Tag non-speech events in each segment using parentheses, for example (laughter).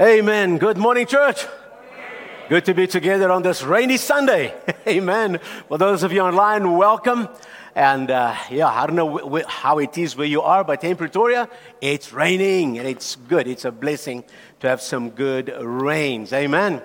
Amen. Good morning, church. Good to be together on this rainy Sunday. (laughs) Amen. For those of you online, welcome. And uh, yeah, I don't know how it is where you are, but in Pretoria, it's raining and it's good. It's a blessing to have some good rains. Amen.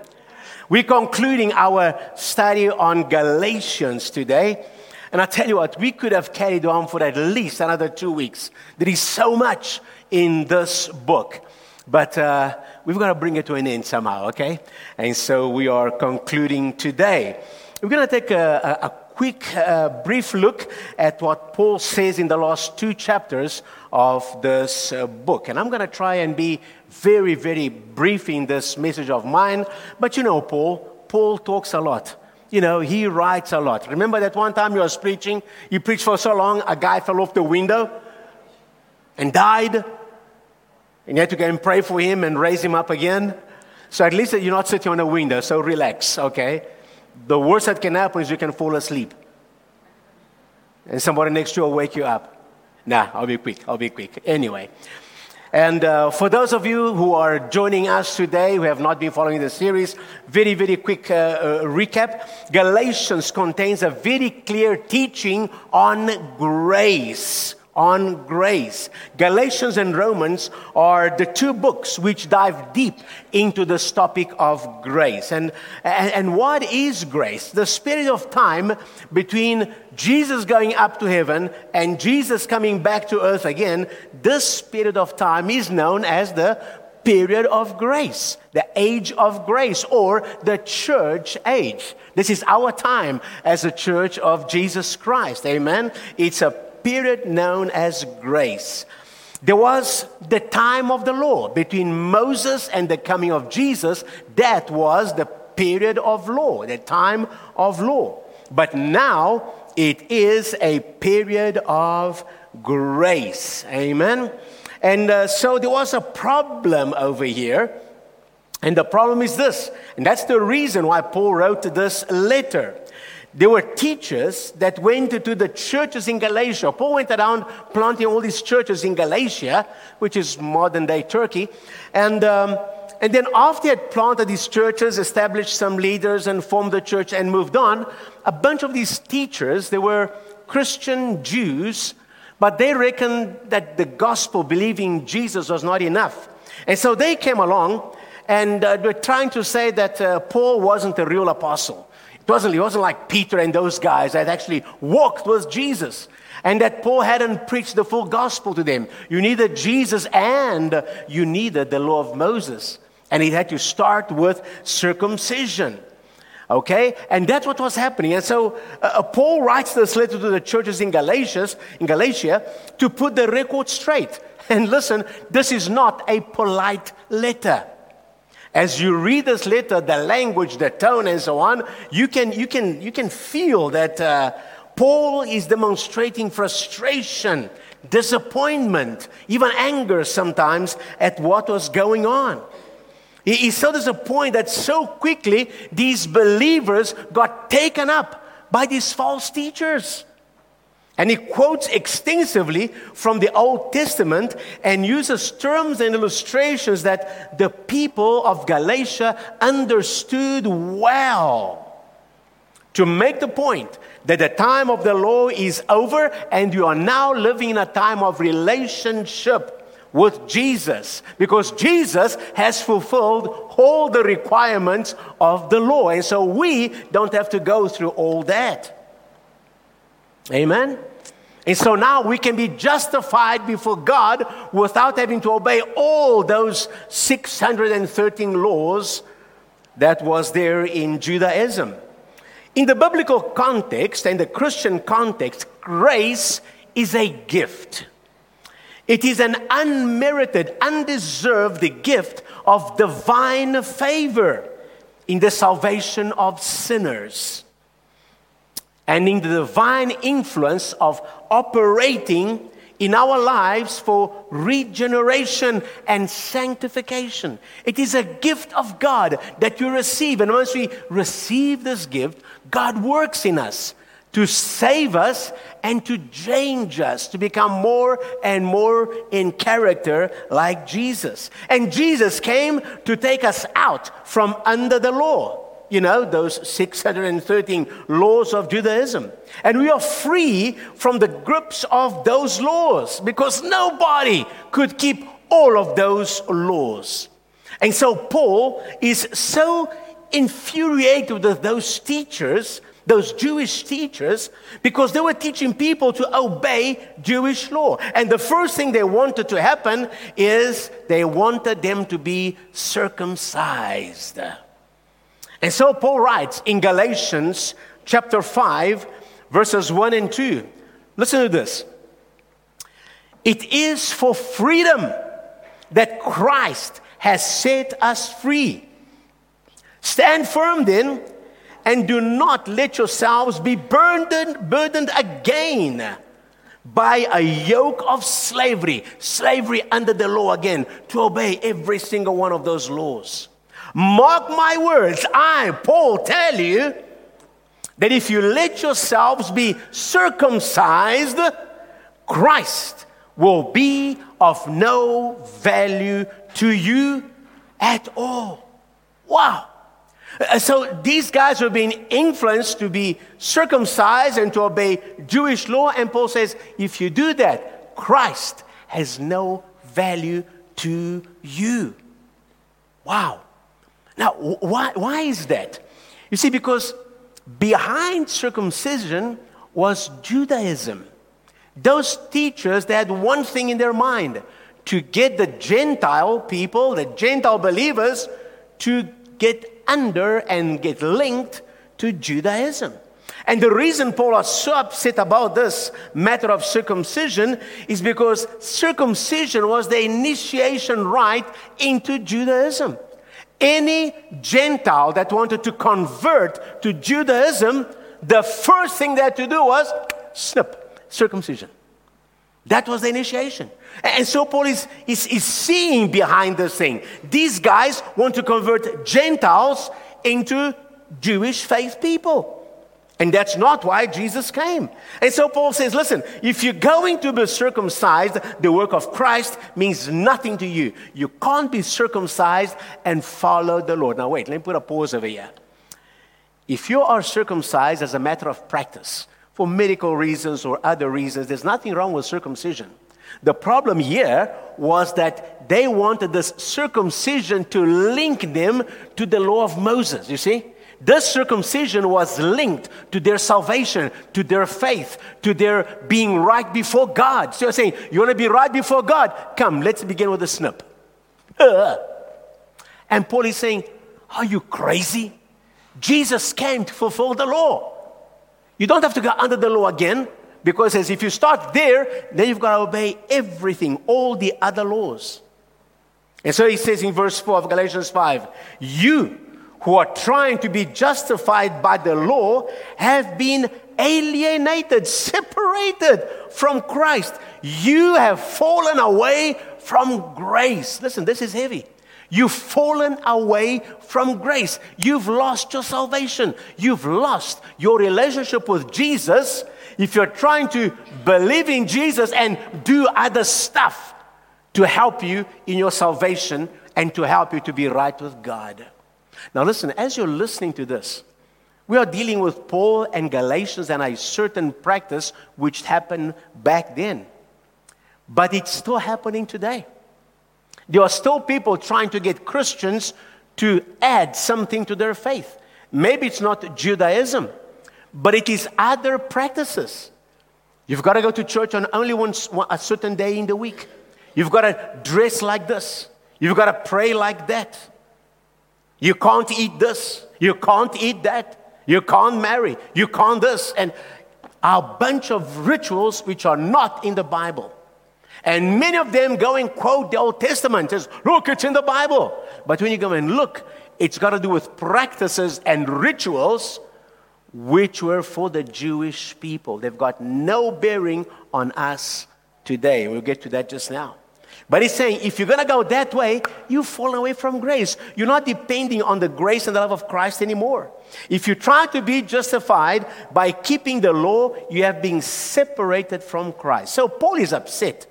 We're concluding our study on Galatians today. And I tell you what, we could have carried on for at least another two weeks. There is so much in this book. But uh, we've got to bring it to an end somehow, okay? And so we are concluding today. We're going to take a, a, a quick, uh, brief look at what Paul says in the last two chapters of this uh, book. And I'm going to try and be very, very brief in this message of mine. But you know, Paul, Paul talks a lot. You know, he writes a lot. Remember that one time you was preaching? You preached for so long, a guy fell off the window and died. And you had to go and pray for him and raise him up again. So at least you're not sitting on a window, so relax, okay? The worst that can happen is you can fall asleep. And somebody next to you will wake you up. Nah, I'll be quick, I'll be quick. Anyway. And uh, for those of you who are joining us today, who have not been following the series, very, very quick uh, uh, recap. Galatians contains a very clear teaching on grace on grace. Galatians and Romans are the two books which dive deep into this topic of grace. And, and, and, what is grace? The spirit of time between Jesus going up to heaven and Jesus coming back to earth again. This period of time is known as the period of grace, the age of grace, or the church age. This is our time as a church of Jesus Christ. Amen. It's a period known as grace. There was the time of the law between Moses and the coming of Jesus. That was the period of law, the time of law. But now it is a period of grace. Amen. And uh, so there was a problem over here. And the problem is this, and that's the reason why Paul wrote this letter. There were teachers that went to the churches in Galatia. Paul went around planting all these churches in Galatia, which is modern day Turkey. And, um, and then after he had planted these churches, established some leaders and formed the church and moved on, a bunch of these teachers, they were Christian Jews, but they reckoned that the gospel, believing Jesus, was not enough. And so they came along and uh, were trying to say that uh, Paul wasn't a real apostle. It wasn't, it wasn't like Peter and those guys that actually walked with Jesus. And that Paul hadn't preached the full gospel to them. You needed Jesus and you needed the law of Moses. And he had to start with circumcision. Okay? And that's what was happening. And so uh, uh Paul writes this letter to the churches in in Galatia to put the record straight. (laughs) And listen, this is not a polite letter. As you read this letter, the language, the tone, and so on, you can, you can, you can feel that uh, Paul is demonstrating frustration, disappointment, even anger sometimes at what was going on. He, He's so disappointed that so quickly these believers got taken up by these false teachers. And he quotes extensively from the Old Testament and uses terms and illustrations that the people of Galatia understood well to make the point that the time of the law is over and you are now living in a time of relationship with Jesus because Jesus has fulfilled all the requirements of the law. And so we don't have to go through all that. Amen? And so now we can be justified before God without having to obey all those 613 laws that was there in Judaism. In the biblical context and the Christian context, grace is a gift. It is an unmerited, undeserved gift of divine favor in the salvation of sinners and in the divine influence of operating in our lives for regeneration and sanctification. It is a gift of God that you receive. And once we receive this gift, God works in us to save us and to change us, to become more and more in character like Jesus. And Jesus came to take us out from under the law. You know, those 613 laws of Judaism. And we are free from the grips of those laws because nobody could keep all of those laws. And so Paul is so infuriated with those teachers those Jewish teachers because they were teaching people to obey Jewish law. And the first thing they wanted to happen is they wanted them to be circumcised. And so Paul writes in Galatians chapter 5, verses 1 and 2. Listen to this. It is for freedom that Christ has set us free. Stand firm then and do not let yourselves be burdened, burdened again by a yoke of slavery, slavery under the law again, to obey every single one of those laws. Mark my words, I, Paul, tell you that if you let yourselves be circumcised, Christ will be of no value to you at all. Wow. Uh, so these guys were being influenced to be circumcised and to obey Jewish law. And Paul says, if you do that, Christ has no value to you. Wow. Now, why, why is that? You see, because behind circumcision was Judaism. Those teachers, they had one thing in their mind to get the Gentile people, the Gentile believers, to get under and get linked to Judaism. And the reason Paul is so upset about this matter of circumcision is because circumcision was the initiation rite into Judaism. Any Gentile that wanted to convert to Judaism, the first thing they had to do was snip, circumcision. That was the initiation. And so Paul is, is, is seeing behind this thing. These guys want to convert Gentiles into Jewish faith people. And that's not why Jesus came. And so Paul says, listen, if you're going to be circumcised, the work of Christ means nothing to you. You can't be circumcised and follow the Lord. Now, wait, let me put a pause over here. If you are circumcised as a matter of practice, for medical reasons or other reasons, there's nothing wrong with circumcision. The problem here was that they wanted this circumcision to link them to the law of Moses, you see? This circumcision was linked to their salvation, to their faith, to their being right before God. So you're saying, you want to be right before God? Come, let's begin with a snip. Uh. And Paul is saying, Are you crazy? Jesus came to fulfill the law. You don't have to go under the law again. Because as if you start there, then you've got to obey everything, all the other laws. And so he says in verse 4 of Galatians 5 You who are trying to be justified by the law have been alienated, separated from Christ. You have fallen away from grace. Listen, this is heavy. You've fallen away from grace. You've lost your salvation. You've lost your relationship with Jesus if you're trying to believe in Jesus and do other stuff to help you in your salvation and to help you to be right with God. Now, listen, as you're listening to this, we are dealing with Paul and Galatians and a certain practice which happened back then. But it's still happening today. There are still people trying to get Christians to add something to their faith. Maybe it's not Judaism, but it is other practices. You've got to go to church on only one, a certain day in the week. You've got to dress like this. You've got to pray like that. You can't eat this. You can't eat that. You can't marry. You can't this. And a bunch of rituals which are not in the Bible. And many of them go and quote the Old Testament says, look, it's in the Bible. But when you go and look, it's got to do with practices and rituals which were for the Jewish people. They've got no bearing on us today. We'll get to that just now. But he's saying if you're going to go that way, you've fallen away from grace. You're not depending on the grace and the love of Christ anymore. If you try to be justified by keeping the law, you have been separated from Christ. So Paul is upset.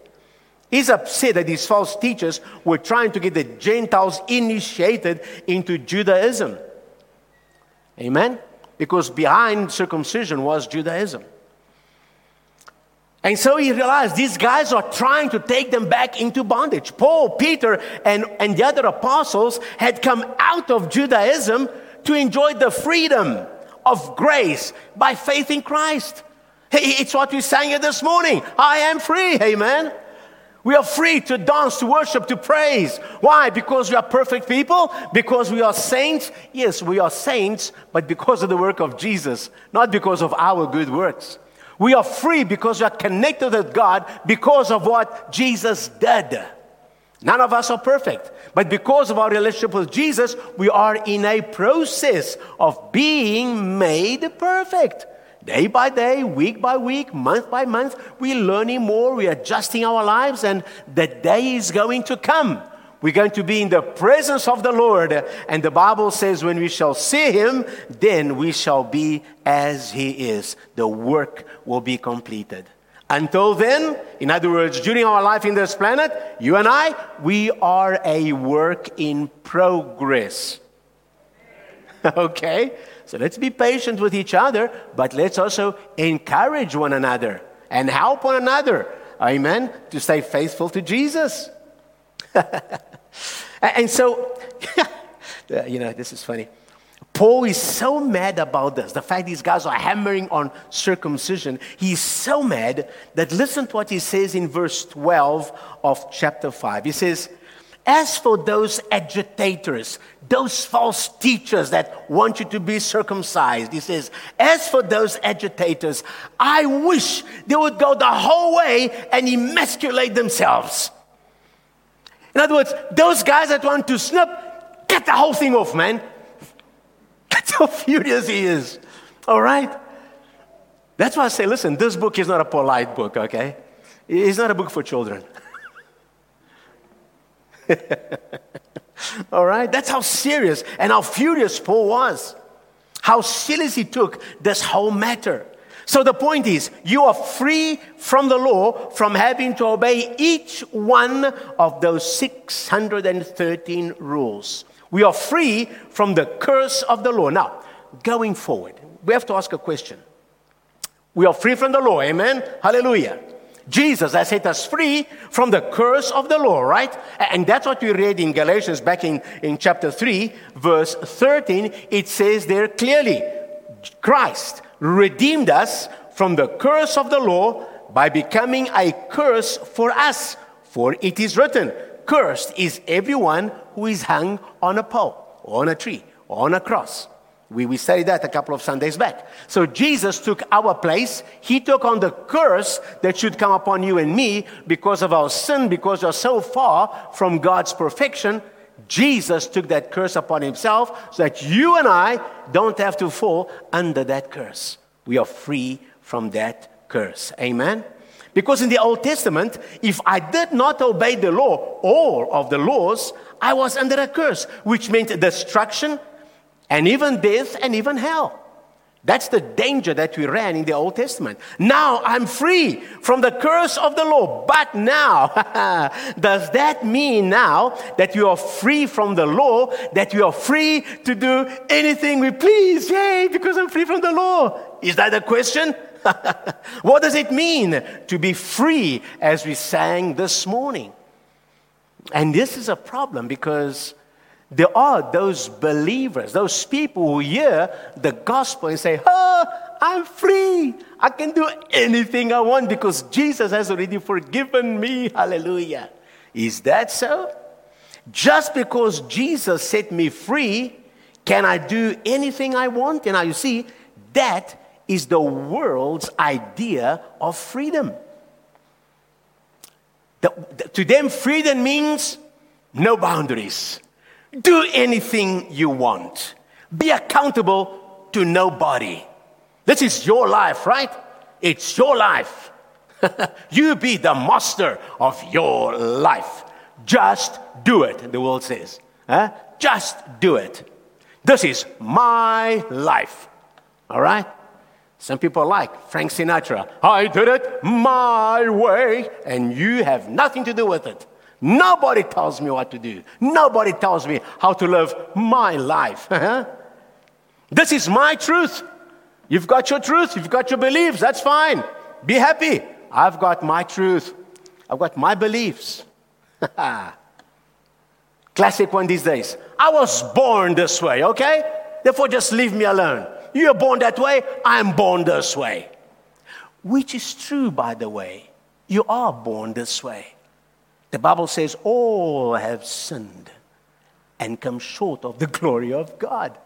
He's upset that these false teachers were trying to get the Gentiles initiated into Judaism. Amen? Because behind circumcision was Judaism. And so he realized these guys are trying to take them back into bondage. Paul, Peter, and, and the other apostles had come out of Judaism to enjoy the freedom of grace by faith in Christ. It's what we sang here this morning. I am free. Amen. We are free to dance, to worship, to praise. Why? Because we are perfect people? Because we are saints? Yes, we are saints, but because of the work of Jesus, not because of our good works. We are free because we are connected with God because of what Jesus did. None of us are perfect, but because of our relationship with Jesus, we are in a process of being made perfect. Day by day, week by week, month by month, we're learning more, we're adjusting our lives, and the day is going to come. We're going to be in the presence of the Lord. And the Bible says, when we shall see him, then we shall be as he is. The work will be completed. Until then, in other words, during our life in this planet, you and I, we are a work in progress. (laughs) okay? So let's be patient with each other, but let's also encourage one another and help one another. Amen? To stay faithful to Jesus. (laughs) and so, (laughs) you know, this is funny. Paul is so mad about this, the fact these guys are hammering on circumcision. He's so mad that listen to what he says in verse 12 of chapter 5. He says, as for those agitators, those false teachers that want you to be circumcised, he says, as for those agitators, I wish they would go the whole way and emasculate themselves. In other words, those guys that want to snip, get the whole thing off, man. That's how furious he is. All right? That's why I say, listen, this book is not a polite book, okay? It's not a book for children. (laughs) All right? That's how serious and how furious Paul was. How serious he took this whole matter. So the point is, you are free from the law from having to obey each one of those 613 rules. We are free from the curse of the law. Now, going forward, we have to ask a question. We are free from the law, amen? Hallelujah. Jesus has set us free from the curse of the law, right? And that's what we read in Galatians back in, in chapter 3, verse 13. It says there clearly Christ redeemed us from the curse of the law by becoming a curse for us. For it is written, Cursed is everyone who is hung on a pole, or on a tree, or on a cross. We, we studied that a couple of Sundays back. So Jesus took our place. He took on the curse that should come upon you and me because of our sin, because we're so far from God's perfection. Jesus took that curse upon himself so that you and I don't have to fall under that curse. We are free from that curse. Amen? Because in the Old Testament, if I did not obey the law, all of the laws, I was under a curse, which meant destruction and even death and even hell. That's the danger that we ran in the Old Testament. Now I'm free from the curse of the law. But now, (laughs) does that mean now that you are free from the law, that you are free to do anything we please? Yay, because I'm free from the law. Is that a question? (laughs) what does it mean to be free as we sang this morning? And this is a problem because there are those believers, those people who hear the gospel and say, Oh, I'm free. I can do anything I want because Jesus has already forgiven me. Hallelujah. Is that so? Just because Jesus set me free, can I do anything I want? And now you see, that is the world's idea of freedom. The, the, to them, freedom means no boundaries. Do anything you want. Be accountable to nobody. This is your life, right? It's your life. (laughs) you be the master of your life. Just do it, the world says. Huh? Just do it. This is my life. All right? Some people like Frank Sinatra. I did it my way, and you have nothing to do with it. Nobody tells me what to do. Nobody tells me how to live my life. Uh-huh. this is my truth. You've got your truth, you've got your beliefs, that's fine. Be happy. I've got my truth, I've got my beliefs. (laughs) Classic one these days. I was born this way, okay? Therefore, just leave me alone. You're born that way, I'm born this way. Which is true, by the way. You are born this way. The Bible says, All have sinned and come short of the (laughs) glory of God.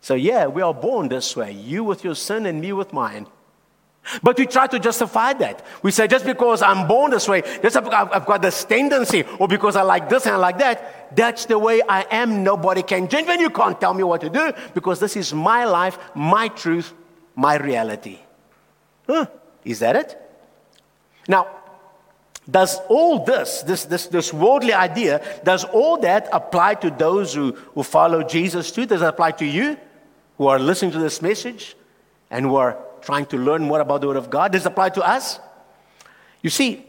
So, yeah, we are born this way. You with your sin and me with mine. But we try to justify that. We say, just because I'm born this way, just I've got this tendency, or because I like this and I like that, that's the way I am. Nobody can change. When you can't tell me what to do, because this is my life, my truth, my reality. Huh? Is that it? Now, does all this, this, this, this worldly idea, does all that apply to those who, who follow Jesus too? Does it apply to you who are listening to this message and who are trying to learn more about the Word of God. Does it apply to us? You see,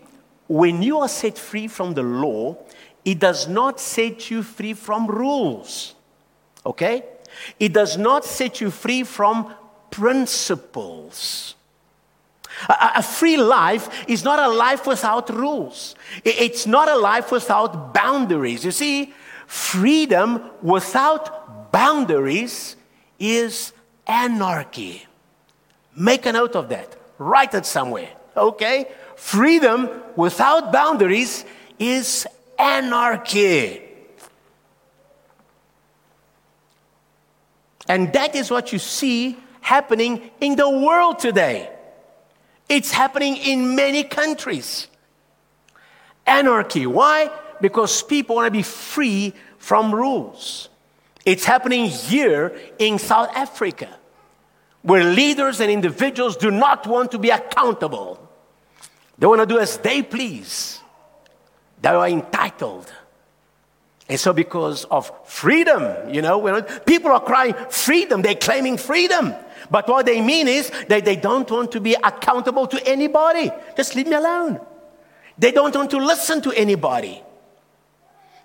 when you are set free from the law, it does not set you free from rules. Okay? It does not set you free from principles. A, a, free life is not a life without rules. It's not a life without boundaries. You see, freedom without boundaries is anarchy. Make a note of that. Write it somewhere. Okay? Freedom without boundaries is anarchy. And that is what you see happening in the world today. It's happening in many countries. Anarchy. Why? Because people want to be free from rules. It's happening here in South Africa where leaders and individuals do not want to be accountable. They want to do as they please. They are entitled. And so, because of freedom, you know, people are crying freedom, they're claiming freedom. But what they mean is that they don't want to be accountable to anybody. Just leave me alone. They don't want to listen to anybody.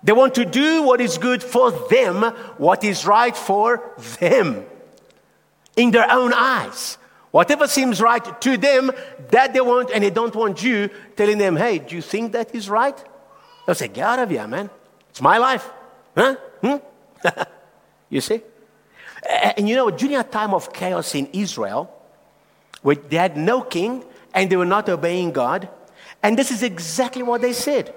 They want to do what is good for them, what is right for them in their own eyes. Whatever seems right to them, that they want, and they don't want you telling them, hey, do you think that is right? They'll say, get out of here, man. It's my life. Huh? Hmm? (laughs) you see? And you know, during a time of chaos in Israel, where they had no king and they were not obeying God, and this is exactly what they said.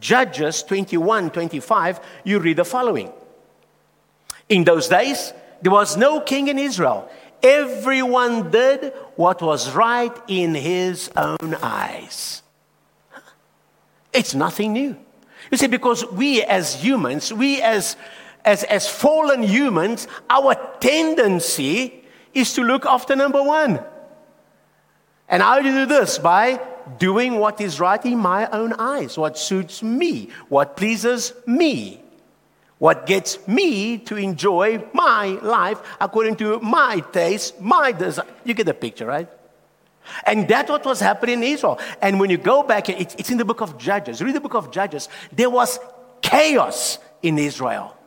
Judges 21 25, you read the following. In those days, there was no king in Israel. Everyone did what was right in his own eyes. It's nothing new. You see, because we as humans, we as, as, as fallen humans, our tendency is to look after number one. And how do you do this? By doing what is right in my own eyes, what suits me, what pleases me what gets me to enjoy my life according to my taste, my desire. You get the picture, right? And that's what was happening in Israel. And when you go back, it's in the book of Judges. Read the book of Judges. There was chaos in Israel.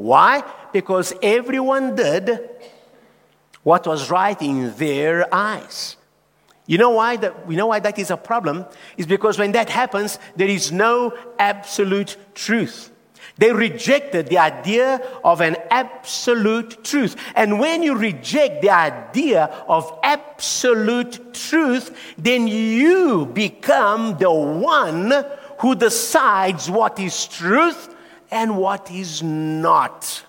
Why? Because everyone did what was right in their eyes. You know why that you know why that is a problem? Is because when that happens, there is no absolute truth. They rejected the idea of an absolute truth. And when you reject the idea of absolute truth, then you become the one who decides what is truth and what is not.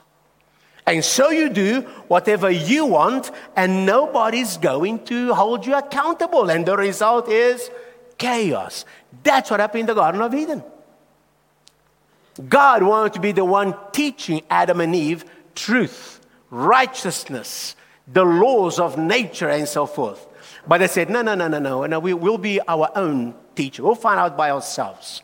And so you do whatever you want, and nobody's going to hold you accountable. And the result is chaos. That's what happened in the Garden of Eden. God wanted to be the one teaching Adam and Eve truth, righteousness, the laws of nature, and so forth. But they said, no, no, no, no, no, no, we will be our own teacher. We'll find out by ourselves.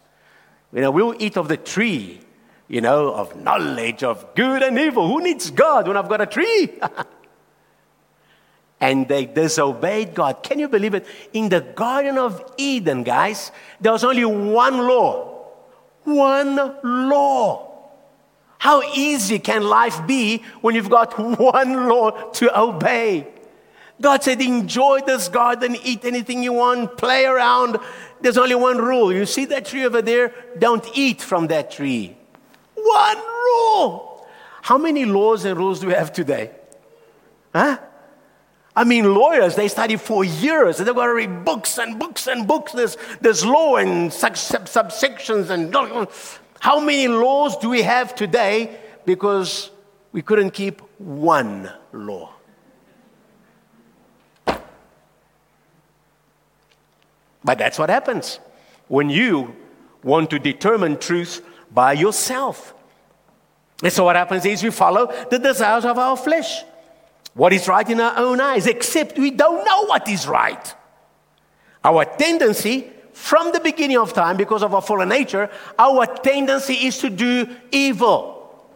You know, we'll eat of the tree, you know, of knowledge of good and evil. Who needs God when I've got a tree? (laughs) and they disobeyed God. Can you believe it? In the Garden of Eden, guys, there was only one law. One law. How easy can life be when you've got (laughs) one law to obey? God said, enjoy this garden, eat anything you want, play around. There's only one rule. You see that tree over there? Don't eat from that tree. One rule. How many laws and rules do we have today? Huh? I mean, lawyers, they study for years. They've got to read books and books and books. There's, there's law and subsections. And how many laws do we have today because we couldn't keep one law? But that's what happens when you want to determine truth by yourself. And so what happens is we follow the desires of our flesh. What is right in our own eyes, except we don't know what is right. Our tendency from the beginning of time, because of our fallen nature, our tendency is to do evil.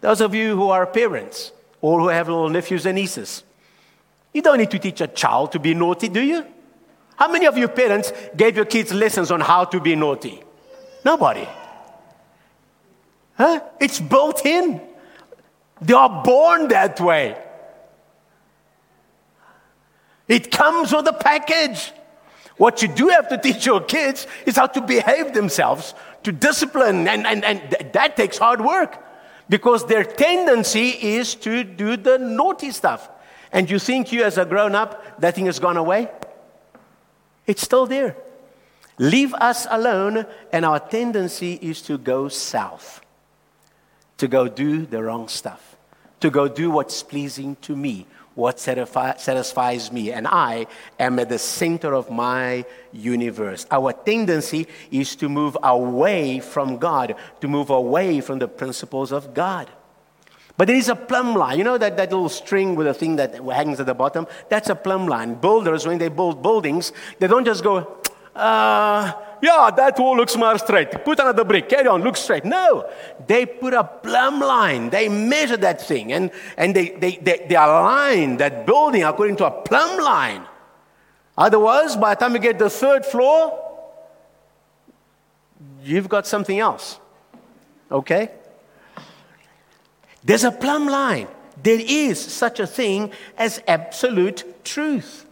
Those of you who are parents or who have little nephews and nieces, you don't need to teach a child to be naughty, do you? How many of you parents gave your kids lessons on how to be naughty? Nobody. Huh? It's built in. They are born that way. It comes with a package. What you do have to teach your kids is how to behave themselves, to discipline, and, and, and that takes hard work because their tendency is to do the naughty stuff. And you think you, as a grown up, that thing has gone away? It's still there. Leave us alone, and our tendency is to go south, to go do the wrong stuff, to go do what's pleasing to me, what satisfies me, and I am at the center of my universe. Our tendency is to move away from God, to move away from the principles of God. But there is a plumb line. You know that, that little string with a thing that hangs at the bottom? That's a plumb line. Builders, when they build buildings, they don't just go, uh, yeah, that wall looks more straight. Put another brick, carry on, look straight. No, they put a plumb line. They measure that thing and, and they, they, they, they align that building according to a plumb line. Otherwise, by the time you get the third floor, you've got something else. Okay? There's a plumb line. There is such a thing as absolute truth.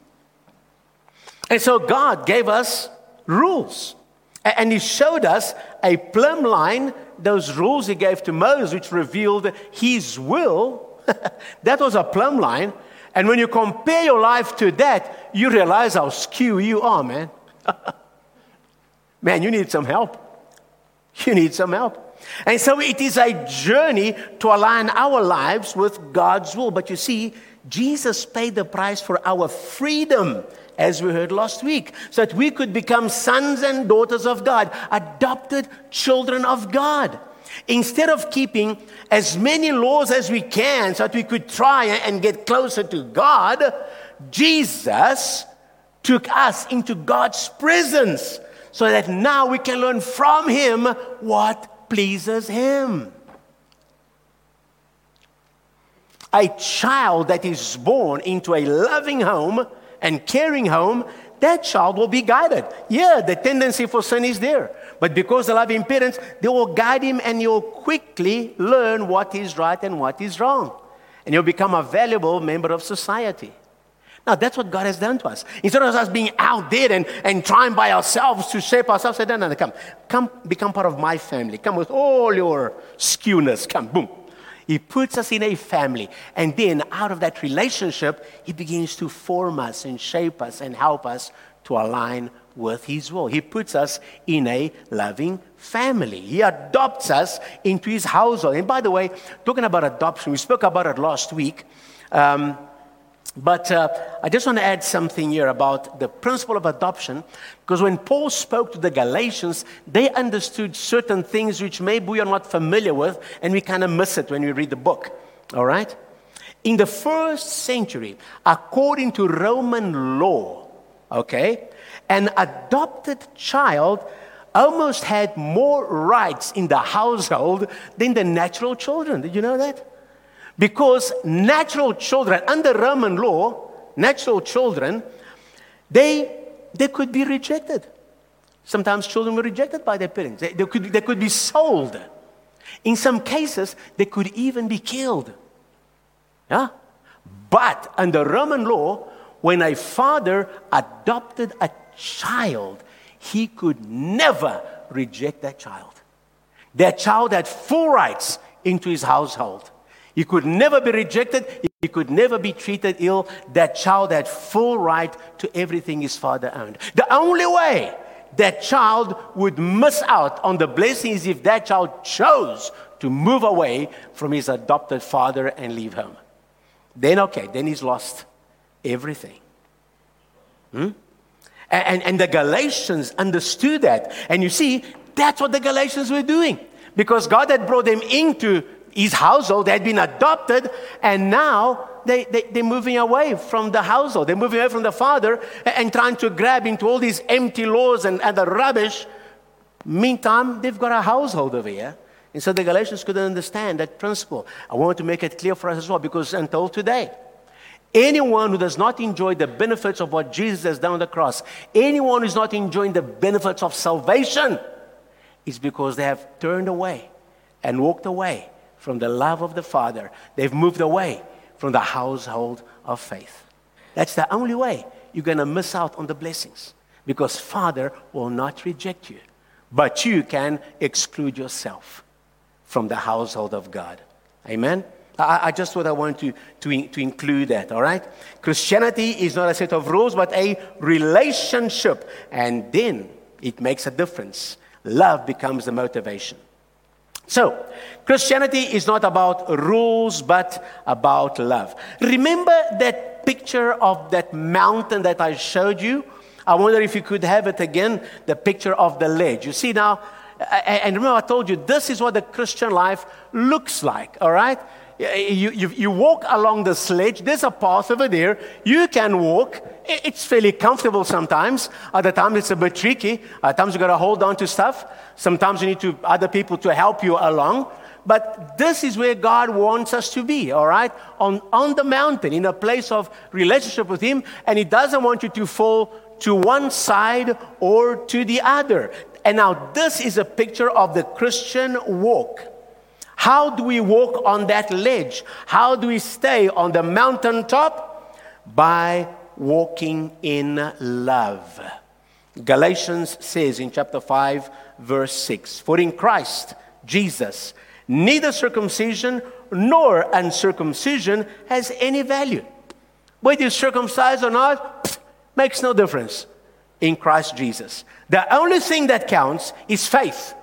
And so God gave us rules. And He showed us a plumb line, those rules He gave to Moses, which revealed His will. (laughs) that was a plumb line. And when you compare your life to that, you realize how skew you are, man. (laughs) man, you need some help. You need some help. And so it is a journey to align our lives with God's will. But you see, Jesus paid the price for our freedom, as we heard last week, so that we could become sons and daughters of God, adopted children of God. Instead of keeping as many laws as we can so that we could try and get closer to God, Jesus took us into God's presence so that now we can learn from Him what pleases Him. A child that is born into a loving home and caring home, that child will be guided. Yeah, the tendency for sin is there. But because the loving parents, they will guide him and he'll quickly learn what is right and what is wrong. And he'll become a valuable member of society. Now, that's what God has done to us. Instead of us being out there and, and trying by ourselves to shape ourselves, say, no, no, no, come. Come become part of my family. Come with all your skewness. Come, boom. He puts us in a family. And then out of that relationship, He begins to form us and shape us and help us to align with His will. He puts us in a loving family. He adopts us into His household. And by the way, talking about adoption, we spoke about it last week. Um, but uh, I just want to add something here about the principle of adoption, because when Paul spoke to the Galatians, they understood certain things which maybe we are not familiar with, and we kind of miss it when we read the book. All right? In the first century, according to Roman law, okay, an adopted child almost had more rights in the household than the natural children. Did you know that? Because natural children, under Roman law, natural children, they, they could be rejected. Sometimes children were rejected by their parents. They, they, could, they could be sold. In some cases, they could even be killed. Yeah? But under Roman law, when a father adopted a child, he could never reject that child. That child had full rights into his household. He could never be rejected. He could never be treated ill. That child had full right to everything his father owned. The only way that child would miss out on the blessings if that child chose to move away from his adopted father and leave home. Then, okay, then he's lost everything. Hmm? And, and the Galatians understood that. And you see, that's what the Galatians were doing. Because God had brought them into his household, they had been adopted, and now they, they, they're moving away from the household. They're moving away from the father and trying to grab into all these empty laws and, other rubbish. Meantime, they've got a household over here. And so the Galatians couldn't understand that principle. I want to make it clear for us as well because until today, Anyone who does not enjoy the benefits of what Jesus has done on the cross, anyone who's not enjoying the benefits of salvation, is because they have turned away and walked away from the love of the Father. They've moved away from the household of faith. That's the only way you're going to miss out on the blessings because Father will not reject you, but you can exclude yourself from the household of God. Amen. I, just thought I wanted to, to, to include that, all right? Christianity is not a set of rules, but a relationship. And then it makes a difference. Love becomes the motivation. So, Christianity is not about rules, but about love. Remember that picture of that mountain that I showed you? I wonder if you could have it again, the picture of the ledge. You see now, and remember I told you, this is what the Christian life looks like, all right? You, you, you, walk along the ledge, there's a path over there. You can walk. It's fairly comfortable sometimes. Other times it's a bit tricky. At times you got to hold on to stuff. Sometimes you need to, other people to help you along. But this is where God wants us to be, all right? On, on the mountain, in a place of relationship with Him. And He doesn't want you to fall to one side or to the other. And now, this is a picture of the Christian walk. How do we walk on that ledge? How do we stay on the mountaintop? By walking in love. Galatians says in chapter 5, verse 6 For in Christ Jesus, neither circumcision nor uncircumcision has any value. Whether you're circumcised or not, makes no difference in Christ Jesus. The only thing that counts is faith.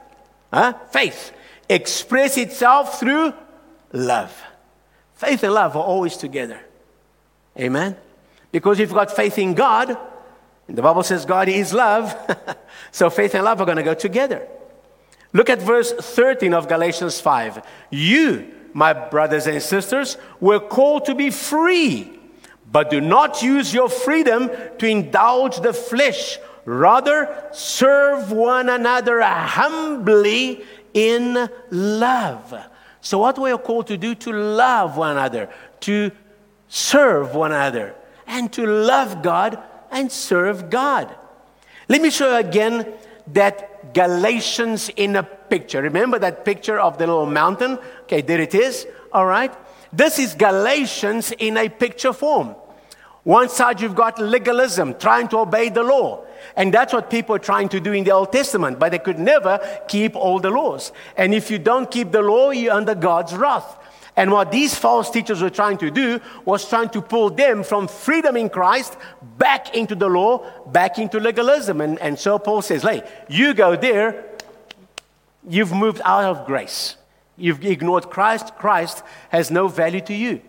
Huh? Faith express itself through love. Faith and love are always together. Amen? Because you've got faith in God, and the Bible says God is love, (laughs) so faith and love are going to go together. Look at verse 13 of Galatians 5. You, my brothers and sisters, were called to be free, but do not use your freedom to indulge the flesh. Rather, serve one another humbly in love. So, what we are called to do? To love one another, to serve one another, and to love God and serve God. Let me show you again that Galatians in a picture. Remember that picture of the little mountain? Okay, there it is. All right. This is Galatians in a picture form. One side you've got legalism, trying to obey the law. And that's what people are trying to do in the Old Testament, but they could never keep all the laws. And if you don't keep the law, you're under God's wrath. And what these false teachers were trying to do was trying to pull them from freedom in Christ back into the law, back into legalism. And, and so Paul says, hey, you go there, you've moved out of grace. You've ignored Christ. Christ has no value to you.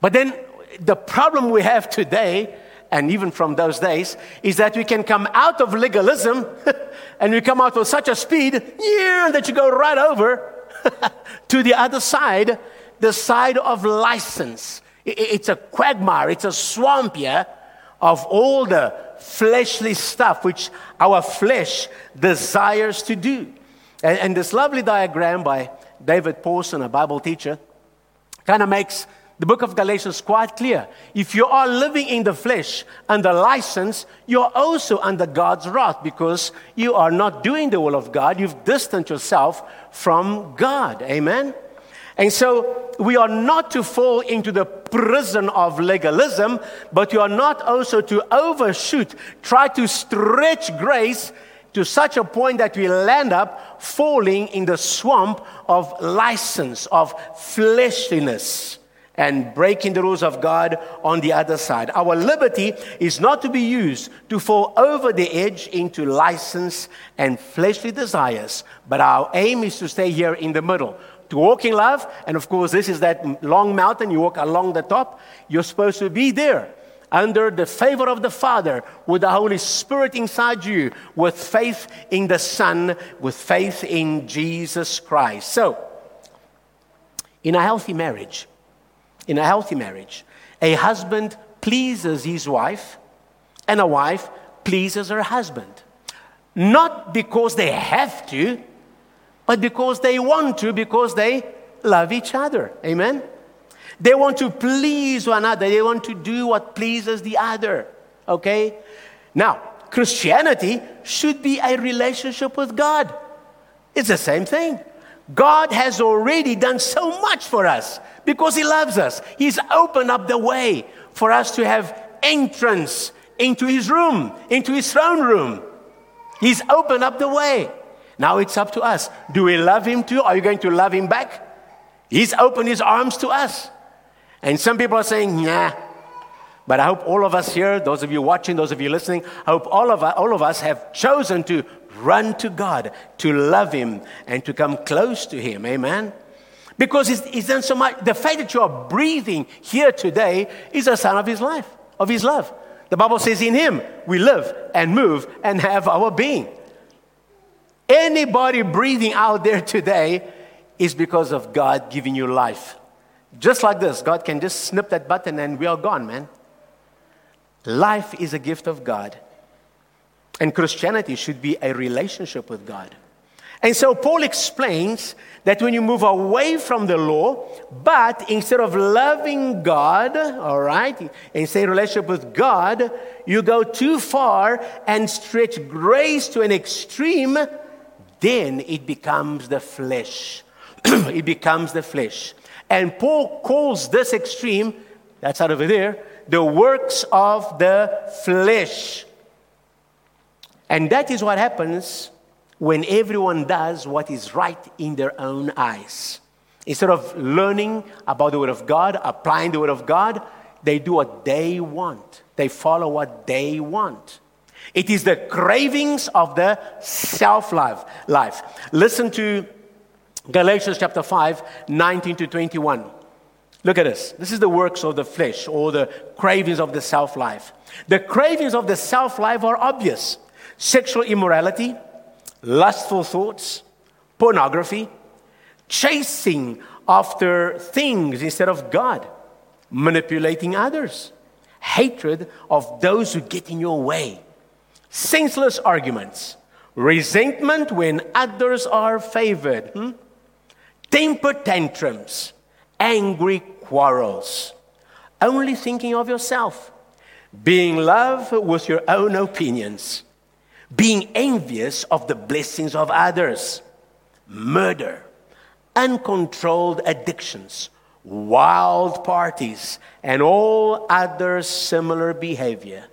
But then the problem we have today and even from those days, is that we can come out of legalism (laughs) and we come out with such a speed yeah, that you go right over (laughs) to the other side the side of license. It's a quagmire, it's a swamp here of all the fleshly stuff which our flesh desires to do. And, this lovely diagram by David Pawson, a Bible teacher, kind of makes the book of Galatians is quite clear. If you are living in the flesh under license, you're also under God's wrath because you are not doing the will of God. You've distanced yourself from God. Amen? And so we are not to fall into the prison of legalism, but you are not also to overshoot, try to stretch grace to such a point that we land up falling in the swamp of license, of fleshliness and breaking the rules of God on the other side. Our liberty is not to be used to fall over the edge into license and fleshly desires, but our aim is to stay here in the middle. To walk in love, and of course, this is that long mountain, you walk along the top, you're supposed to be there under the favor of the Father, with the Holy Spirit inside you, with faith in the Son, with faith in Jesus Christ. So, in a healthy marriage, in a healthy marriage, a husband pleases his wife and a wife pleases her husband. Not because they have to, but because they want to, because they love each other. Amen? They want to please one another, they want to do what pleases the other. Okay? Now, Christianity should be a relationship with God. It's the same thing. God has already done so much for us because He loves us. He's opened up the way for us to have entrance into His room, into His throne room. He's opened up the way. Now it's up to us. Do we love Him too? Are you going to love Him back? He's opened His arms to us. And some people are saying, nah. But I hope all of us here, those of you watching, those of you listening, I hope all of, all of us have chosen to run to God, to love Him, and to come close to Him. Amen? Because it's, he's done so much. The fact that you are breathing here today is a sign of His life, of His love. The Bible says, In Him we live and move and have our being. Anybody breathing out there today is because of God giving you life. Just like this, God can just snip that button and we are gone, man. Life is a gift of God. And Christianity should be a relationship with God. And so Paul explains that when you move away from the law, but instead of loving God, all right, and say relationship with God, you go too far and stretch grace to an extreme, then it becomes the flesh. (clears throat) it becomes the flesh. And Paul calls this extreme, that's out over there, the works of the flesh. And that is what happens when everyone does what is right in their own eyes. Instead of learning about the Word of God, applying the Word of God, they do what they want. They follow what they want. It is the cravings of the self life. Life. Listen to Galatians chapter 5, 19 to 21. Look at this. This is the works of the flesh or the cravings of the self life. The cravings of the self life are obvious sexual immorality, lustful thoughts, pornography, chasing after things instead of God, manipulating others, hatred of those who get in your way, senseless arguments, resentment when others are favored, hmm? temper tantrums, angry quarrels, only thinking of yourself, being love with your own opinions being envious of the blessings of others, murder, uncontrolled addictions, wild parties, and all other similar behavior.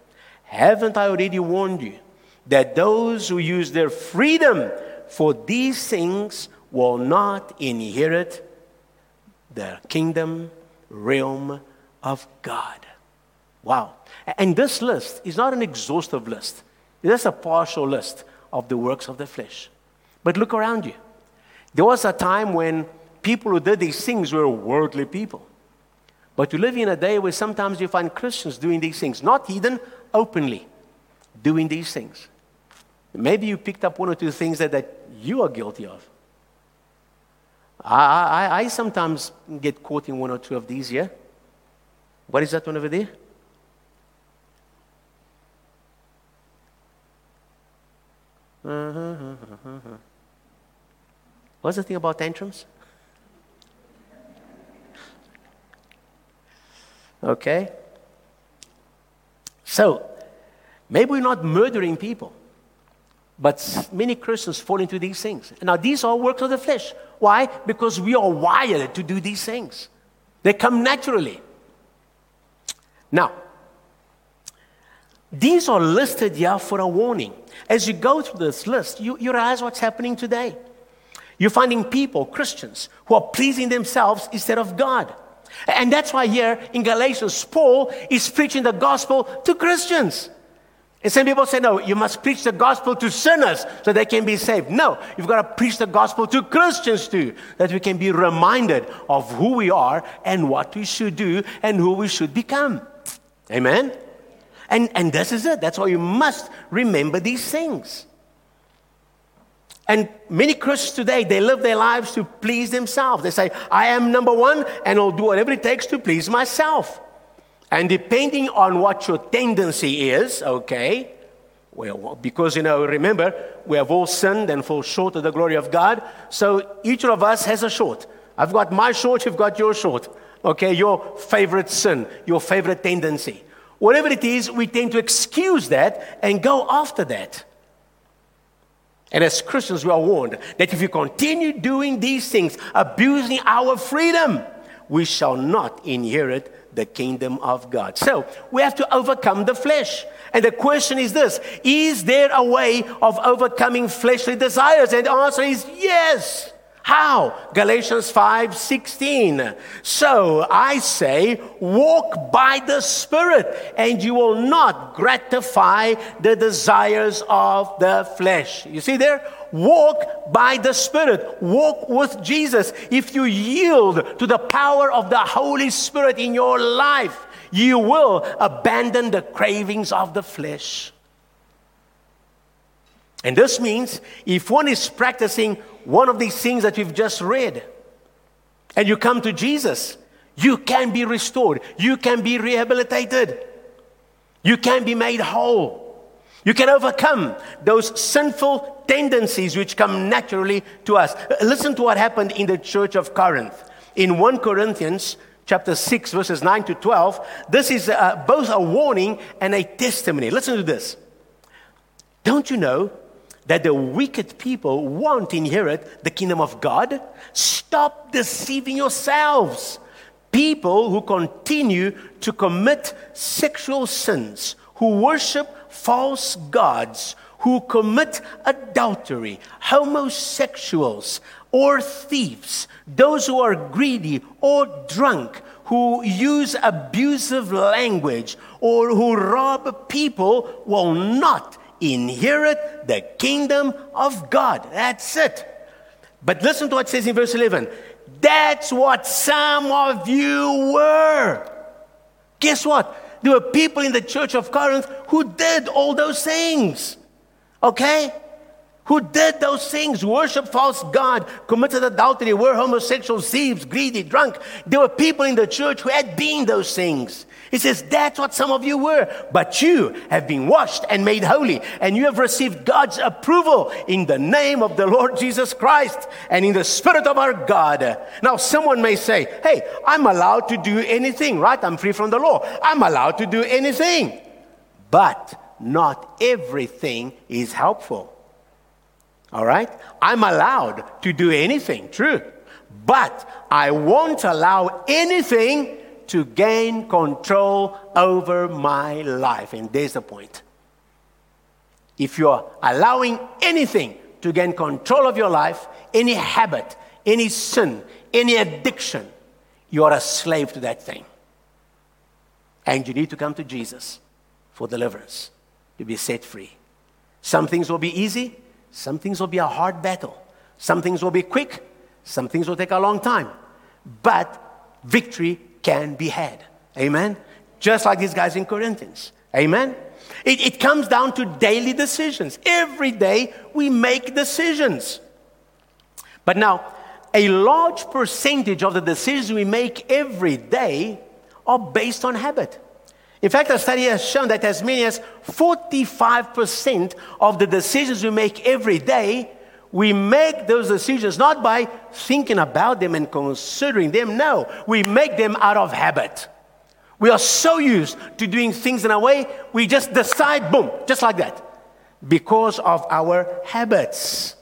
Haven't I already warned you that those who use their freedom for these things will not inherit the kingdom realm of God? Wow. And this list is not an exhaustive list. That's a partial list of the works of the flesh. But look around you. There was a time when people who did these things were worldly people. But you live in a day where sometimes you find Christians doing these things, not hidden, openly doing these things. Maybe you picked up one or two things that, that you are guilty of. I, I, I sometimes get caught in one or two of these yeah? What is that one over there? What's the thing about tantrums? Okay? So, maybe we're not murdering people, but many Christians fall into these things. Now, these are works of the flesh. Why? Because we are wired to do these things, they come naturally. Now, these are listed here for a warning. As you go through this list, you, you realize what's happening today. You're finding people, Christians, who are pleasing themselves instead of God. And that's why here in Galatians, Paul is preaching the gospel to Christians. And some people say, no, you must preach the gospel to sinners so they can be saved. No, you've got to preach the gospel to Christians too, that we can be reminded of who we are and what we should do and who we should become. Amen? And, and this is it. That's why you must remember these things. And many Christians today, they live their lives to please themselves. They say, I am number one, and I'll do whatever it takes to please myself. And depending on what your tendency is, okay, well, because, you know, remember, we have all sinned and fall short of the glory of God. So each of us has a short. I've got my short, you've got your short. Okay, your favorite sin, your favorite tendency. Whatever it is, we tend to excuse that and go after that. And as Christians, we are warned that if we continue doing these things, abusing our freedom, we shall not inherit the kingdom of God. So we have to overcome the flesh. And the question is this Is there a way of overcoming fleshly desires? And the answer is yes. How? Galatians 5 16. So I say, walk by the Spirit, and you will not gratify the desires of the flesh. You see there? Walk by the Spirit. Walk with Jesus. If you yield to the power of the Holy Spirit in your life, you will abandon the cravings of the flesh. And this means if one is practicing one of these things that we've just read, and you come to Jesus, you can be restored, you can be rehabilitated, you can be made whole. You can overcome those sinful tendencies which come naturally to us. Listen to what happened in the church of Corinth. In 1 Corinthians chapter 6 verses 9 to 12, this is uh, both a warning and a testimony. Listen to this. Don't you know that the wicked people won't inherit the kingdom of God? Stop deceiving yourselves. People who continue to commit sexual sins, who worship false gods, who commit adultery, homosexuals, or thieves, those who are greedy or drunk, who use abusive language, or who rob people will not inherit the kingdom of God. That's it. But listen to what it says in verse 11. That's what some of you were. Guess what? There were people in the church of Corinth who did all those things. Okay? Who did those things, worshiped false God, committed adultery, were homosexual, thieves, greedy, drunk. There were people in the church who had been those things. He says, That's what some of you were. But you have been washed and made holy, and you have received God's approval in the name of the Lord Jesus Christ and in the Spirit of our God. Now, someone may say, Hey, I'm allowed to do anything, right? I'm free from the law. I'm allowed to do anything. But not everything is helpful. All right? I'm allowed to do anything, true. But I won't allow anything to gain control over my life. And there's the point. If you're allowing anything to gain control of your life, any habit, any sin, any addiction, you are a slave to that thing. And you need to come to Jesus for deliverance, to be set free. Some things will be easy, some things will be a hard battle. Some things will be quick, some things will take a long time. But victory can be had. Amen? Just like these guys in Corinthians. Amen? It, it comes down to daily decisions. Every day we make decisions. But now, a large percentage of the decisions we make every day are based on habit. In fact, a study has shown that as many as 45% of the decisions we make every day, we make those decisions not by thinking about them and considering them. No, we make them out of habit. We are so used to doing things in a way, we just decide, boom, just like that, because of our habits.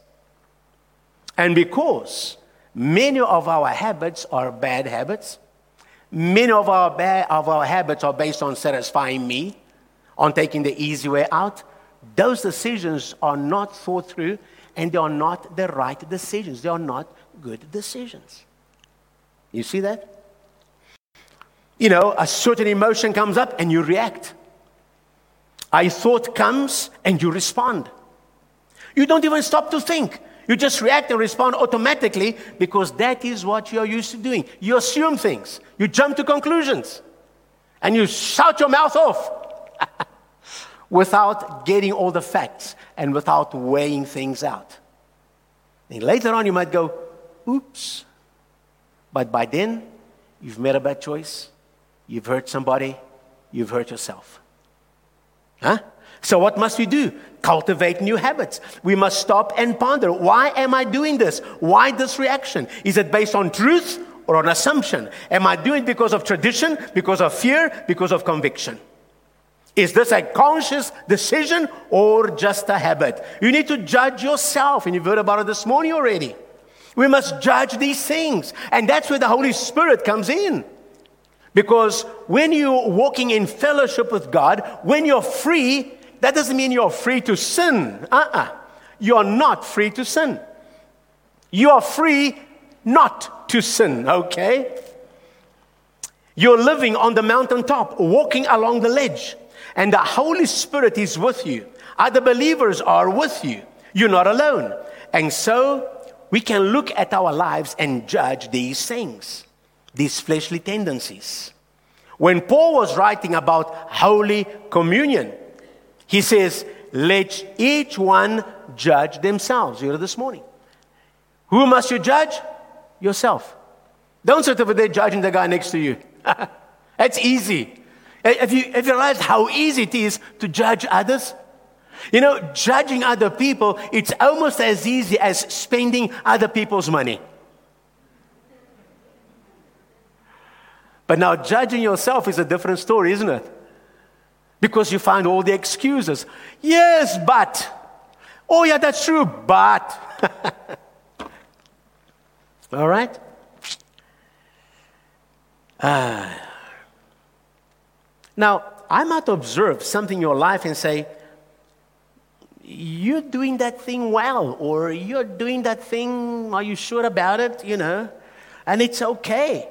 And because many of our habits are bad habits, many of our, bad, of our habits are based on satisfying me, on taking the easy way out, those decisions are not thought through and they are not the right decisions. They are not good decisions. You see that? You know, a certain emotion comes up and you react. A thought comes and you respond. You don't even stop to think. You just react and respond automatically because that is what you're used to doing. You assume things, you jump to conclusions, and you shout your mouth off (laughs) without getting all the facts and without weighing things out. And later on, you might go, oops. But by then, you've made a bad choice, you've hurt somebody, you've hurt yourself. Huh? So, what must we do? Cultivate new habits. We must stop and ponder why am I doing this? Why this reaction? Is it based on truth or on assumption? Am I doing it because of tradition, because of fear, because of conviction? Is this a conscious decision or just a habit? You need to judge yourself, and you've heard about it this morning already. We must judge these things, and that's where the Holy Spirit comes in. Because when you're walking in fellowship with God, when you're free, that doesn't mean you're free to sin. Uh uh-uh. uh. you are not free to sin. You are free not to sin, okay? You're living on the mountaintop, walking along the ledge, and the Holy Spirit is with you. Other believers are with you. You're not alone. And so we can look at our lives and judge these things, these fleshly tendencies. When Paul was writing about Holy Communion, he says, Let each one judge themselves. You heard this morning. Who must you judge? Yourself. Don't sit over there judging the guy next to you. (laughs) That's easy. Uh, have you, have you realized how easy it is to judge others? You know, judging other people, it's almost as easy as spending other people's money. But now, judging yourself is a different story, isn't it? Because you find all the excuses. Yes, but. Oh, yeah, that's true, but. (laughs) all right? Uh, now, I might observe something in your life and say, you're doing that thing well, or you're doing that thing, are you sure about it? You know, and it's okay.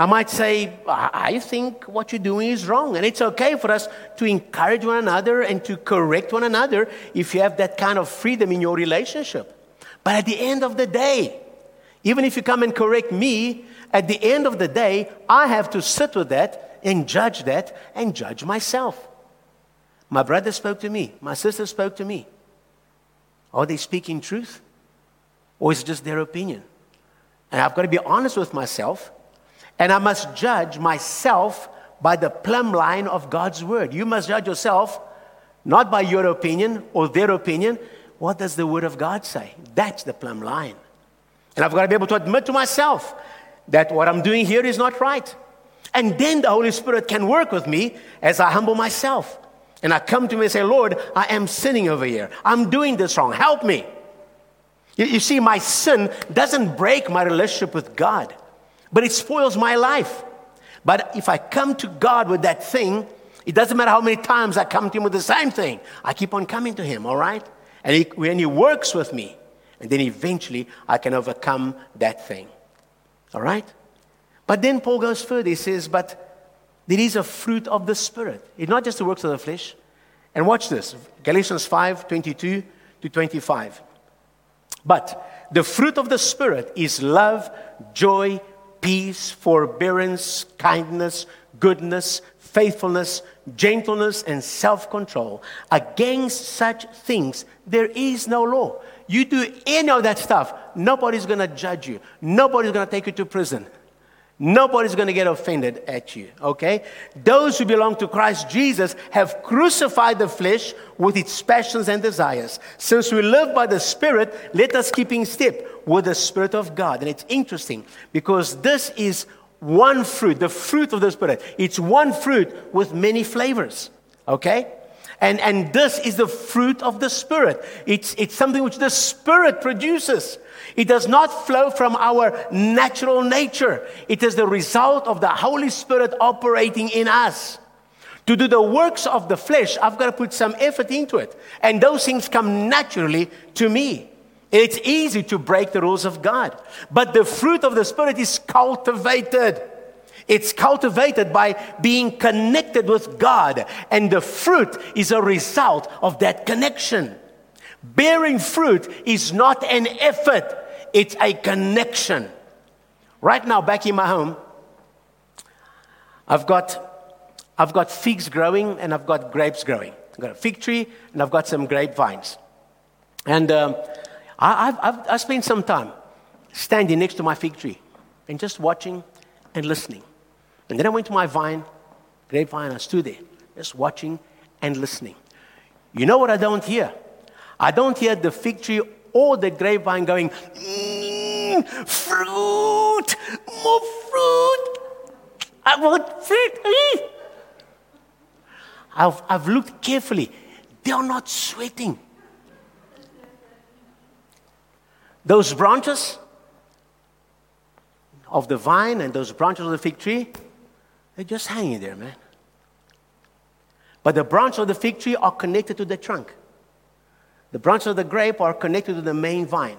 I might say, I think what you're doing is wrong. And it's okay for us to encourage one another and to correct one another if you have that kind of freedom in your relationship. But at the end of the day, even if you come and correct me, at the end of the day, I have to sit with that and judge that and judge myself. My brother spoke to me, my sister spoke to me. Are they speaking truth? Or is it just their opinion? And I've got to be honest with myself and I must judge myself by the plumb line of God's word. You must judge yourself not by your opinion or their opinion. What does the word of God say? That's the plumb line. And I've got to be able to admit to myself that what I'm doing here is not right. And then the Holy Spirit can work with me as I humble myself. And I come to him and say, Lord, I am sinning over here. I'm doing this wrong. Help me. You, you see, my sin doesn't break my relationship with God but it spoils my life. But if I come to God with that thing, it doesn't matter how many times I come to Him with the same thing. I keep on coming to Him, all right? And he, when He works with me, and then eventually I can overcome that thing, all right? But then Paul goes further. He says, But there is a fruit of the Spirit. It's not just the works of the flesh. And watch this Galatians 5 22 to 25. But the fruit of the Spirit is love, joy, peace, forbearance, kindness, goodness, faithfulness, gentleness, and self control. Against such things, there is no law. You do any of that stuff, nobody's to judge you. Nobody's to take you to prison. Nobody's going to get offended at you, okay? Those who belong to Christ Jesus have crucified the flesh with its passions and desires. Since we live by the Spirit, let us keep in step with the Spirit of God. And it's interesting because this is one fruit, the fruit of the Spirit. It's one fruit with many flavors, okay? And, and this is the fruit of the Spirit. It's, it's something which the Spirit produces. It does not flow from our natural nature. It is the result of the Holy Spirit operating in us. To do the works of the flesh, I've got to put some effort into it. And those things come naturally to me. It's easy to break the rules of God. But the fruit of the Spirit is cultivated. It's cultivated by being connected with God. And the fruit is a result of that connection. Bearing fruit is not an effort, it's a connection. Right now, back in my home, I've got, I've got figs growing and I've got grapes growing. I've got a fig tree and I've got some grapevines. And um, I, I've, I've, I spent some time standing next to my fig tree and just watching and listening. And then I went to my vine, grapevine, I stood there, just watching and listening. You know what I don't hear? I don't hear the fig tree or the grapevine going, mm, fruit, more fruit. I want fruit. I've, I've looked carefully. They are not sweating. Those branches of the vine and those branches of the fig tree, they're just hanging there, man. But the branches of the fig tree are connected to the trunk. The branches of the grape are connected to the main vine.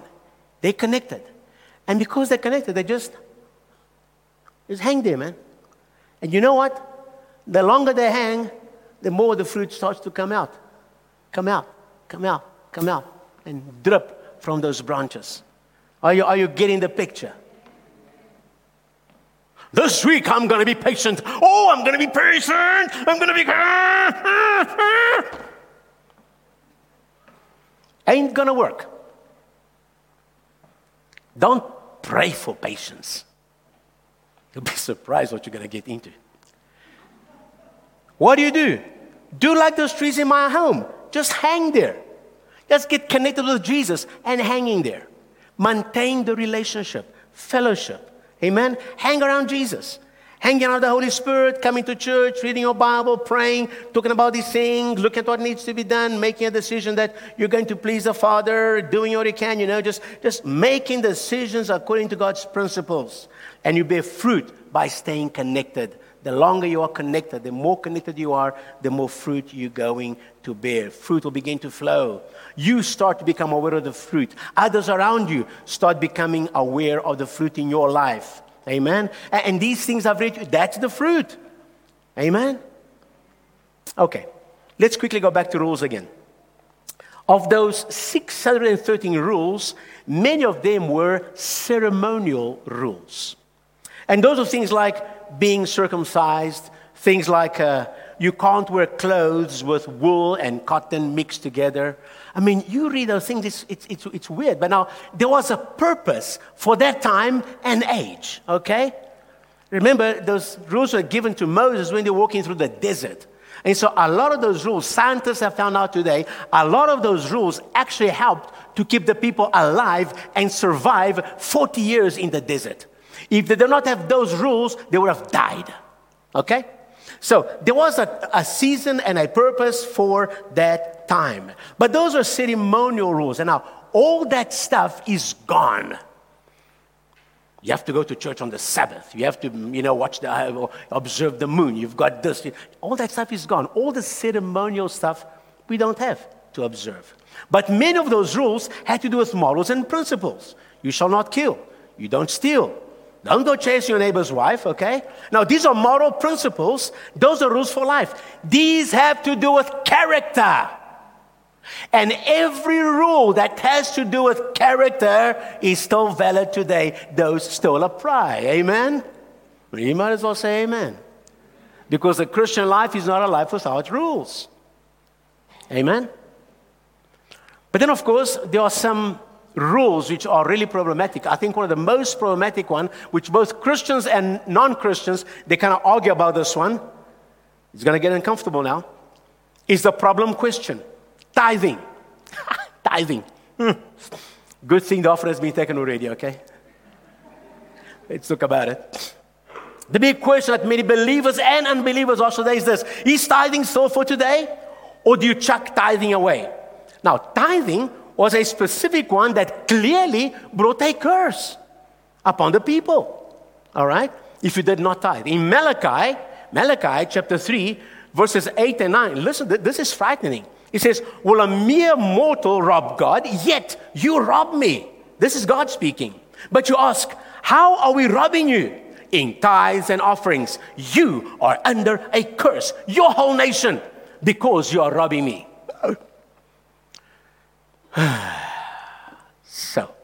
They're connected. And because they're connected, they just, just hang there, man. And you know what? The longer they hang, the more the fruit starts to come out. Come out, come out, come out, and drip from those branches. Are you, are you getting the picture? This week I'm going to be patient. Oh, I'm going to be patient. I'm going to be. Ain't going to work. Don't pray for patience. You'll be surprised what you're going to get into. What do you do? Do like those trees in my home. Just hang there. Just get connected with Jesus and hanging there. Maintain the relationship, fellowship. Amen. Hang around Jesus hanging out the Holy Spirit, coming to church, reading your Bible, praying, talking about these things, looking at what needs to be done, making a decision that you're going to please the Father, doing what you can, you know, just, just making decisions according to God's principles. And you bear fruit by staying connected. The longer you are connected, the more connected you are, the more fruit you're going to bear. Fruit will begin to flow. You start to become aware of the fruit. Others around you start becoming aware of the fruit in your life. Amen. And these things I've read that's the fruit. Amen. Okay, let's quickly go back to rules again. Of those 613 rules, many of them were ceremonial rules. And those are things like being circumcised, things like uh, you can't wear clothes with wool and cotton mixed together. I mean, you read those things, it's, it's, it's, it's weird. But now, there was a purpose for that time and age, okay? Remember, those rules were given to Moses when they were walking through the desert. And so, a lot of those rules, scientists have found out today, a lot of those rules actually helped to keep the people alive and survive 40 years in the desert. If they did not have those rules, they would have died. Okay? So there was a, a season and a purpose for that time. But those are ceremonial rules. And now all that stuff is gone. You have to go to church on the Sabbath. You have to, you know, watch the, observe the moon. You've got this. All that stuff is gone. All the ceremonial stuff we don't have to observe. But many of those rules had to do with morals and principles. You shall not kill. You don't steal. Don't go chase your neighbor's wife, okay? Now, these are moral principles. Those are rules for life. These have to do with character. And every rule that has to do with character is still valid today. Those still apply. Amen? You might as well say amen. Because the Christian life is not a life without rules. Amen? But then, of course, there are some rules which are really problematic. I think one of the most problematic one, which both Christians and non-Christians, they kind of argue about this one. It's going to get uncomfortable now. Is the problem question. Tithing. (laughs) Tithing. Hmm. Good thing the offer has been taken already, okay? Let's talk about it. The big question that many believers and unbelievers also today is this Is tithing still for today? Or do you chuck tithing away? Now, tithing was a specific one that clearly brought a curse upon the people. All right? If you did not tithe. In Malachi, Malachi chapter 3, verses 8 and 9, listen, this is frightening. He says, Will a mere mortal rob God? Yet you rob me. This is God speaking. But you ask, How are we robbing you? In tithes and offerings. You are under a curse, your whole nation, because you are robbing me. (sighs) so,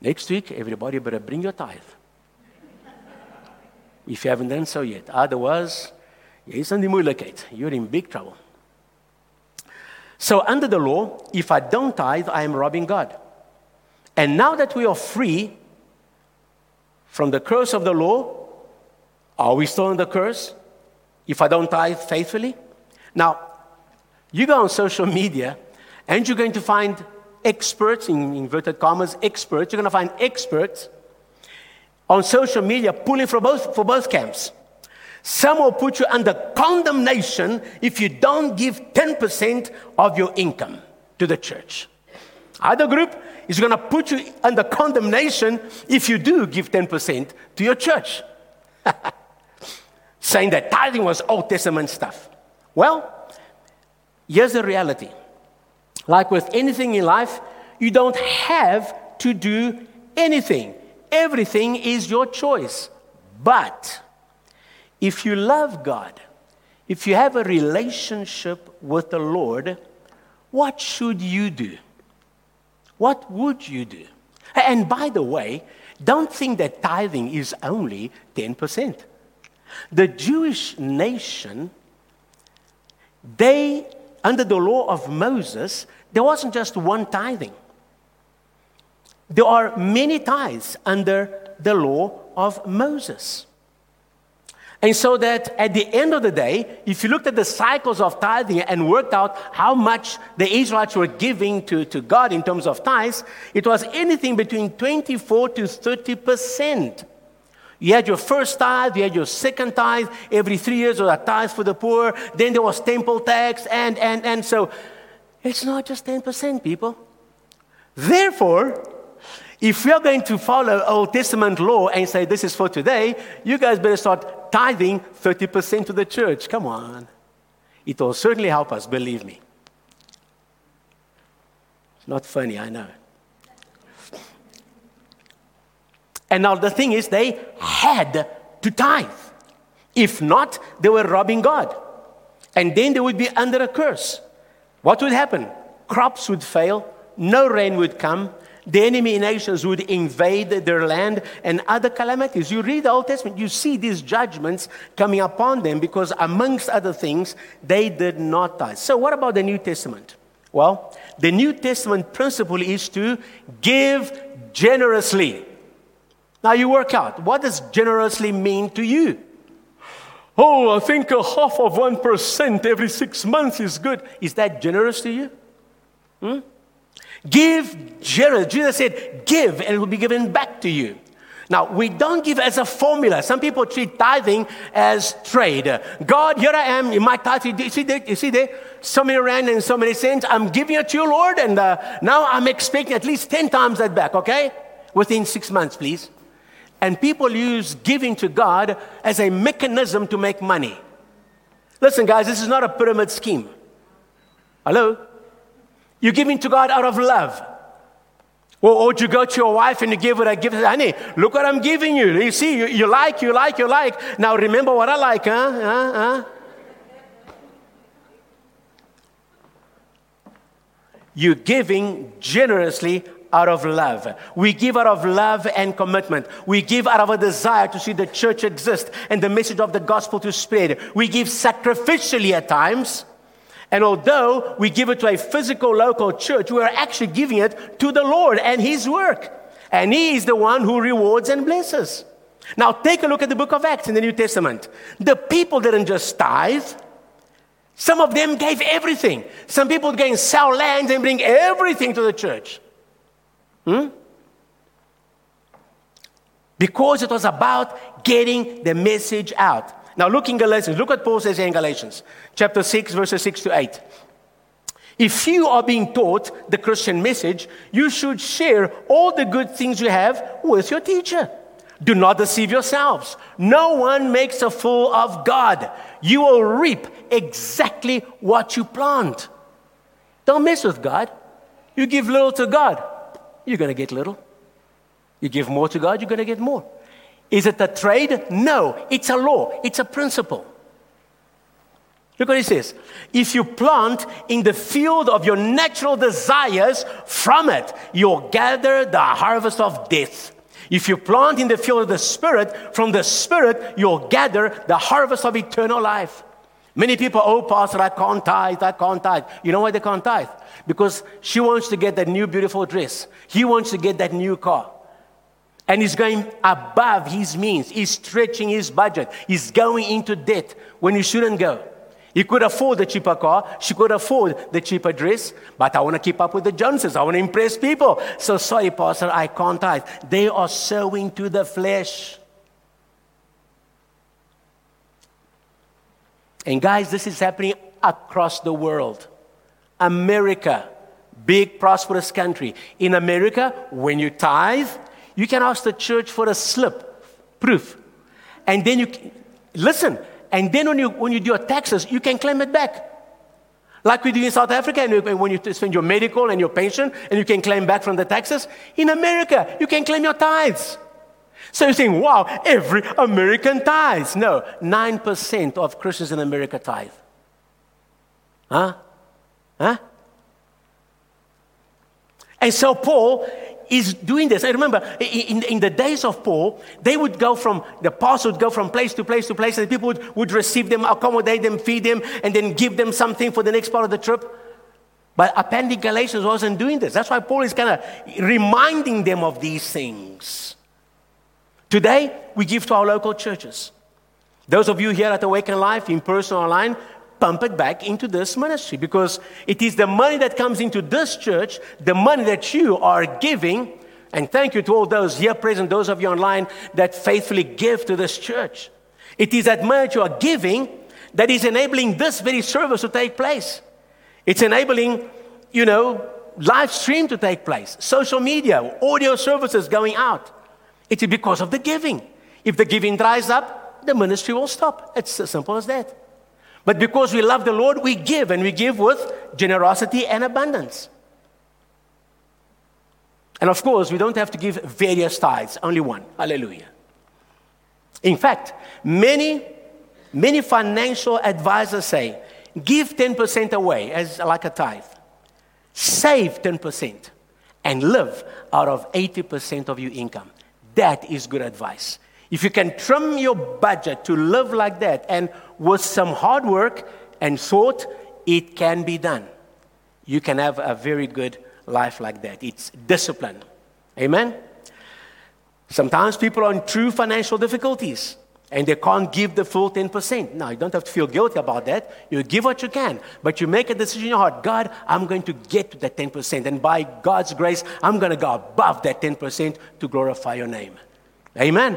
next week, everybody better bring your tithe. if you haven't done so yet. Otherwise, jy is in die. You're in big trouble. So, under the law, if I don't tithe, I am robbing God. And now that we are free from the curse of the law, are we still in the curse if I don't tithe faithfully? Now, you go on social media and you're going to find experts, in inverted commas, experts. You're going to find experts on social media pulling for both, for both camps. Some will put you under condemnation if you don't give 10% of your income to the church. Other group is going to put you under condemnation if you do give 10% to your church. (laughs) Saying that tithing was Old Testament stuff. Well, here's the reality like with anything in life, you don't have to do anything. Everything is your choice. But if you love God, if you have a relationship with the Lord, what should you do? What would you do? And by the way, don't think that tithing is only 10%. The Jewish nation, they under the law of Moses, there wasn't just one tithing. There are many tithes under the law of Moses. And so that at the end of the day, if you looked at the cycles of tithing and worked out how much the Israelites were giving to, to God in terms of tithes, it was anything between 24 to 30 percent. You had your first tithe, you had your second tithe. Every three years, or a tithe for the poor. Then there was temple tax, and, and, and so it's not just 10%, people. Therefore, if we are going to follow Old Testament law and say this is for today, you guys better start tithing 30% to the church. Come on. It will certainly help us, believe me. It's not funny, I know. And now the thing is, they had to tithe. If not, they were robbing God. And then they would be under a curse. What would happen? Crops would fail, no rain would come, the enemy nations would invade their land and other calamities. You read the Old Testament, you see these judgments coming upon them because, amongst other things, they did not tithe. So, what about the New Testament? Well, the New Testament principle is to give generously. Now you work out what does generously mean to you? Oh, I think a half of 1% every six months is good. Is that generous to you? Hmm? Give generous. Jesus said, give and it will be given back to you. Now, we don't give as a formula. Some people treat tithing as trade. God, here I am in my tithe. You see there? You see there? So many rand and so many cents. I'm giving it to you, Lord, and uh, now I'm expecting at least 10 times that back, okay? Within six months, please. And people use giving to God as a mechanism to make money. Listen, guys, this is not a pyramid scheme. Hello? You're giving to God out of love. Or, or oh, you go to your wife and you give her a gift, honey, look what I'm giving you. You see, you, you like, you like, you like. Now remember what I like, huh? huh? huh? You're giving generously out of love. We give out of love and commitment. We give out of a desire to see the church exist and the message of the gospel to spread. We give sacrificially at times. And although we give it to a physical local church, we are actually giving it to the Lord and His work. And He is the one who rewards and blesses. Now, take a look at the book of Acts in the New Testament. The people didn't just tithe, some of them gave everything. Some people and sell land and bring everything to the church. Hmm? Because it was about getting the message out. Now, look in Galatians. Look what Paul says in Galatians, chapter 6, verses 6 to 8. If you are being taught the Christian message, you should share all the good things you have with your teacher. Do not deceive yourselves. No one makes a fool of God. You will reap exactly what you plant. Don't mess with God. You give little to God, you're going to get little. You give more to God, you're going to get more. Is it a trade? No, it's a law, it's a principle. Look what he says. If you plant in the field of your natural desires, from it you'll gather the harvest of death. If you plant in the field of the Spirit, from the Spirit you'll gather the harvest of eternal life. Many people, oh, Pastor, I can't tithe, I can't tithe. You know why they can't tithe? Because she wants to get that new beautiful dress. He wants to get that new car. And he's going above his means. He's stretching his budget. He's going into debt when he shouldn't go. He could afford the cheaper car. She could afford the cheaper dress. But I want to keep up with the Joneses. I want to impress people. So sorry, Pastor, I can't tithe. They are sowing to the flesh. And guys, this is happening across the world. America, big prosperous country. In America, when you tithe, you can ask the church for a slip, proof. And then you listen, and then when you when you do your taxes, you can claim it back. Like we do in South Africa, and when you spend your medical and your pension, and you can claim back from the taxes. In America, you can claim your tithes. So you're saying, wow, every American tithes. No, 9% of Christians in America tithe. Huh? Huh? And so Paul is doing this. I remember in, in the days of Paul, they would go from, the apostles would go from place to place to place, and people would, would receive them, accommodate them, feed them, and then give them something for the next part of the trip. But apparently Galatians wasn't doing this. That's why Paul is kind of reminding them of these things. Today, we give to our local churches. Those of you here at Awaken Life, in person or online, pump it back into this ministry because it is the money that comes into this church, the money that you are giving. And thank you to all those here present, those of you online that faithfully give to this church. It is that money that you are giving that is enabling this very service to take place. It's enabling, you know, live stream to take place, social media, audio services going out. It's because of the giving. If the giving dries up, the ministry will stop. It's as simple as that. But because we love the Lord, we give, and we give with generosity and abundance. And of course, we don't have to give various tithes, only one. Hallelujah. In fact, many, many financial advisors say give 10% away as like a tithe, save 10%, and live out of 80% of your income. That is good advice. If you can trim your budget to live like that, and with some hard work and thought, it can be done. You can have a very good life like that. It's discipline. Amen? Sometimes people are in true financial difficulties and they can't give the full 10%. Now, you don't have to feel guilty about that. You give what you can, but you make a decision in your heart God, I'm going to get to that 10%. And by God's grace, I'm going to go above that 10% to glorify your name. Amen.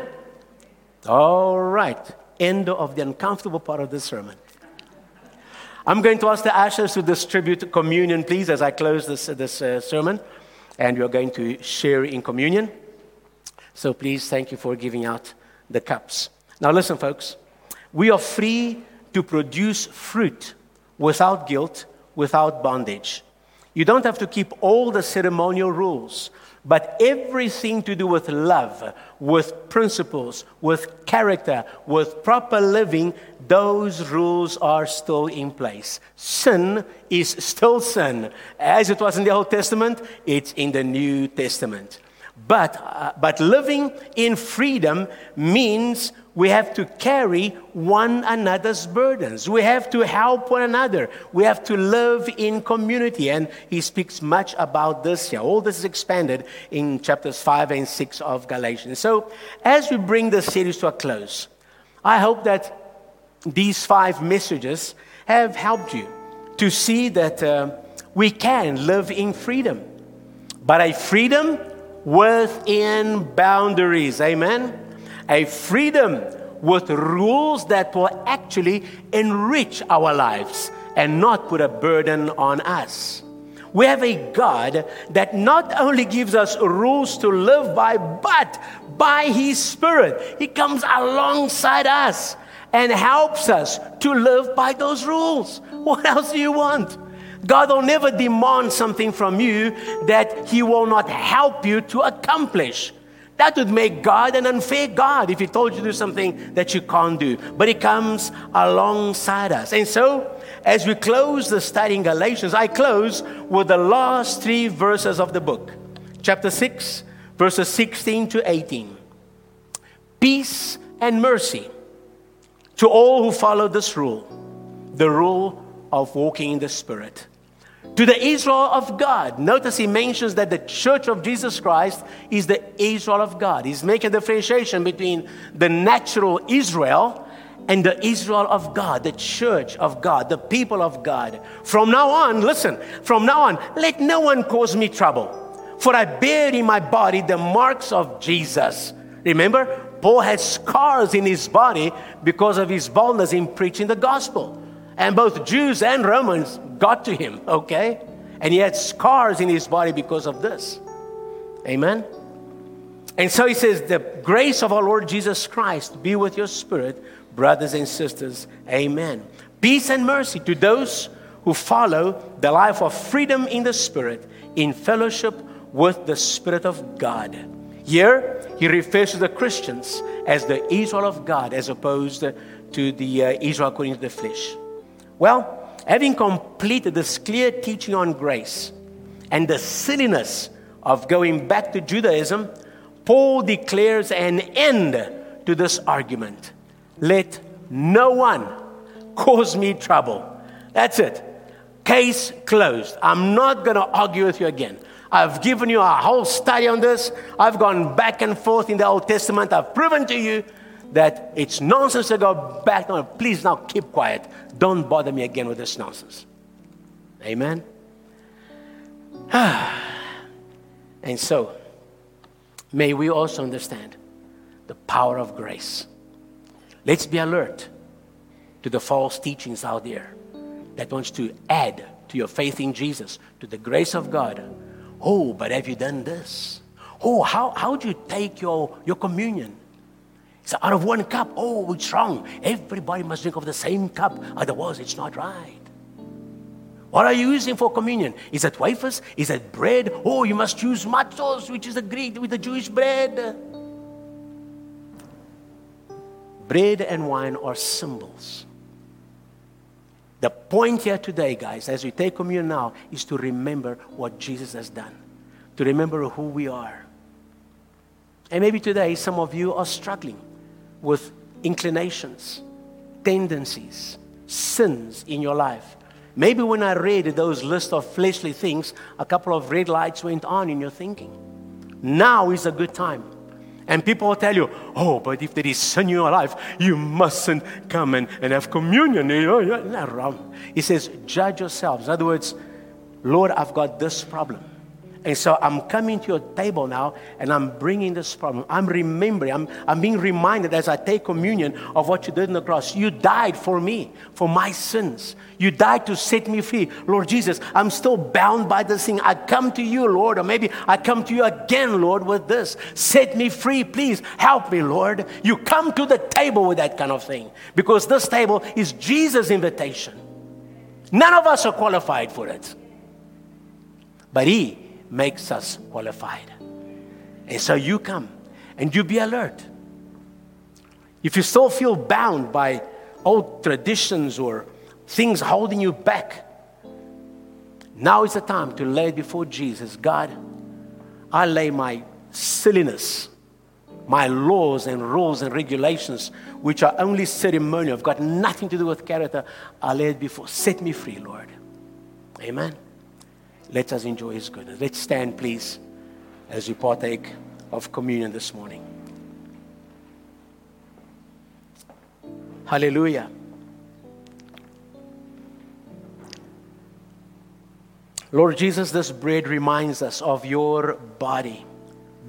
All right. End of the uncomfortable part of the sermon. I'm going to ask the ushers to distribute communion, please, as I close this, this uh, sermon. And we're going to share in communion. So please, thank you for giving out the cups. Now, listen, folks. We are free to produce fruit without guilt, without bondage. You don't have to keep all the ceremonial rules. But everything to do with love, with principles, with character, with proper living, those rules are still in place. Sin is still sin. As it was in the Old Testament, it's in the New Testament. But, uh, but living in freedom means we have to carry one another's burdens. We have to help one another. We have to live in community. And he speaks much about this here. All this is expanded in chapters 5 and 6 of Galatians. So, as we bring this series to a close, I hope that these five messages have helped you to see that uh, we can live in freedom, but a freedom within boundaries. Amen? A freedom with rules that will actually enrich our lives and not put a burden on us. We have a God that not only gives us rules to live by, but by His Spirit, He comes alongside us and helps us to live by those rules. What else do you want? God will never demand something from you that He will not help you to accomplish. That would make God an unfair God if He told you to do something that you can't do. But He comes alongside us. And so, as we close the study in Galatians, I close with the last three verses of the book, chapter 6, verses 16 to 18. Peace and mercy to all who follow this rule, the rule of walking in the Spirit to the Israel of God. Notice he mentions that the church of Jesus Christ is the Israel of God. He's making a differentiation between the natural Israel and the Israel of God, the church of God, the people of God. From now on, listen, from now on, let no one cause me trouble, for I bear in my body the marks of Jesus. Remember, Paul had scars in his body because of his boldness in preaching the gospel. And both Jews and Romans got to him, okay? And he had scars in his body because of this. Amen? And so he says, The grace of our Lord Jesus Christ be with your spirit, brothers and sisters. Amen. Peace and mercy to those who follow the life of freedom in the Spirit, in fellowship with the Spirit of God. Here, he refers to the Christians as the Israel of God as opposed to the uh, Israel according to the flesh. Well, having completed this clear teaching on grace and the silliness of going back to Judaism, Paul declares an end to this argument. Let no one cause me trouble. That's it. Case closed. I'm not going to argue with you again. I've given you a whole study on this. I've gone back and forth in the Old Testament. I've proven to you that it's nonsense to go back. No, please now keep quiet. Don't bother me again with this nonsense. Amen. (sighs) and so, may we also understand the power of grace. Let's be alert to the false teachings out there that wants to add to your faith in Jesus, to the grace of God. Oh, but have you done this? Oh, how, how do you take your, your communion? It's out of one cup. Oh, it's wrong. Everybody must drink of the same cup, otherwise, it's not right. What are you using for communion? Is it wafers? Is it bread? Oh, you must use matzos, which is agreed with the Jewish bread. Bread and wine are symbols. The point here today, guys, as we take communion now, is to remember what Jesus has done, to remember who we are. And maybe today some of you are struggling with inclinations, tendencies, sins in your life. Maybe when I read those list of fleshly things, a couple of red lights went on in your thinking. Now is a good time. And people will tell you, oh, but if there is sin in your life, you mustn't come and, and have communion. He says, judge yourselves. In other words, Lord, I've got this problem. And so I'm coming to your table now and I'm bringing this problem. I'm remembering, I'm, I'm being reminded as I take communion of what you did on the cross. You died for me, for my sins. You died to set me free. Lord Jesus, I'm still bound by this thing. I come to you, Lord, or maybe I come to you again, Lord, with this. Set me free, please. Help me, Lord. You come to the table with that kind of thing because this table is Jesus' invitation. None of us are qualified for it. But He makes us qualified. And so you come and you be alert. If you still feel bound by old traditions or things holding you back, now is the time to lay it before Jesus. God, I lay my silliness, my laws and rules and regulations, which are only ceremonial, have got nothing to do with character, I lay it before. Set me free, Lord. Amen. Let us enjoy His goodness. Let's stand, please, as we partake of communion this morning. Hallelujah. Lord Jesus, this bread reminds us of your body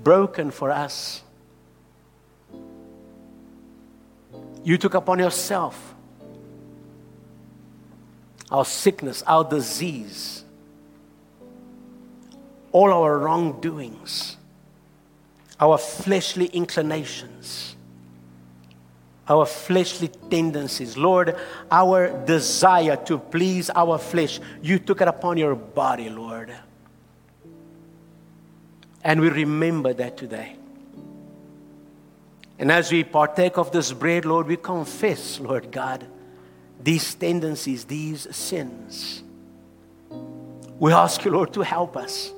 broken for us. You took upon yourself our sickness, our disease, all our wrongdoings, our fleshly inclinations our fleshly tendencies. Lord, our desire to please our flesh, you took it upon your body, Lord. And we remember that today. And as we partake of this bread, Lord, we confess, Lord God, these tendencies, these sins. We ask you, Lord, to help us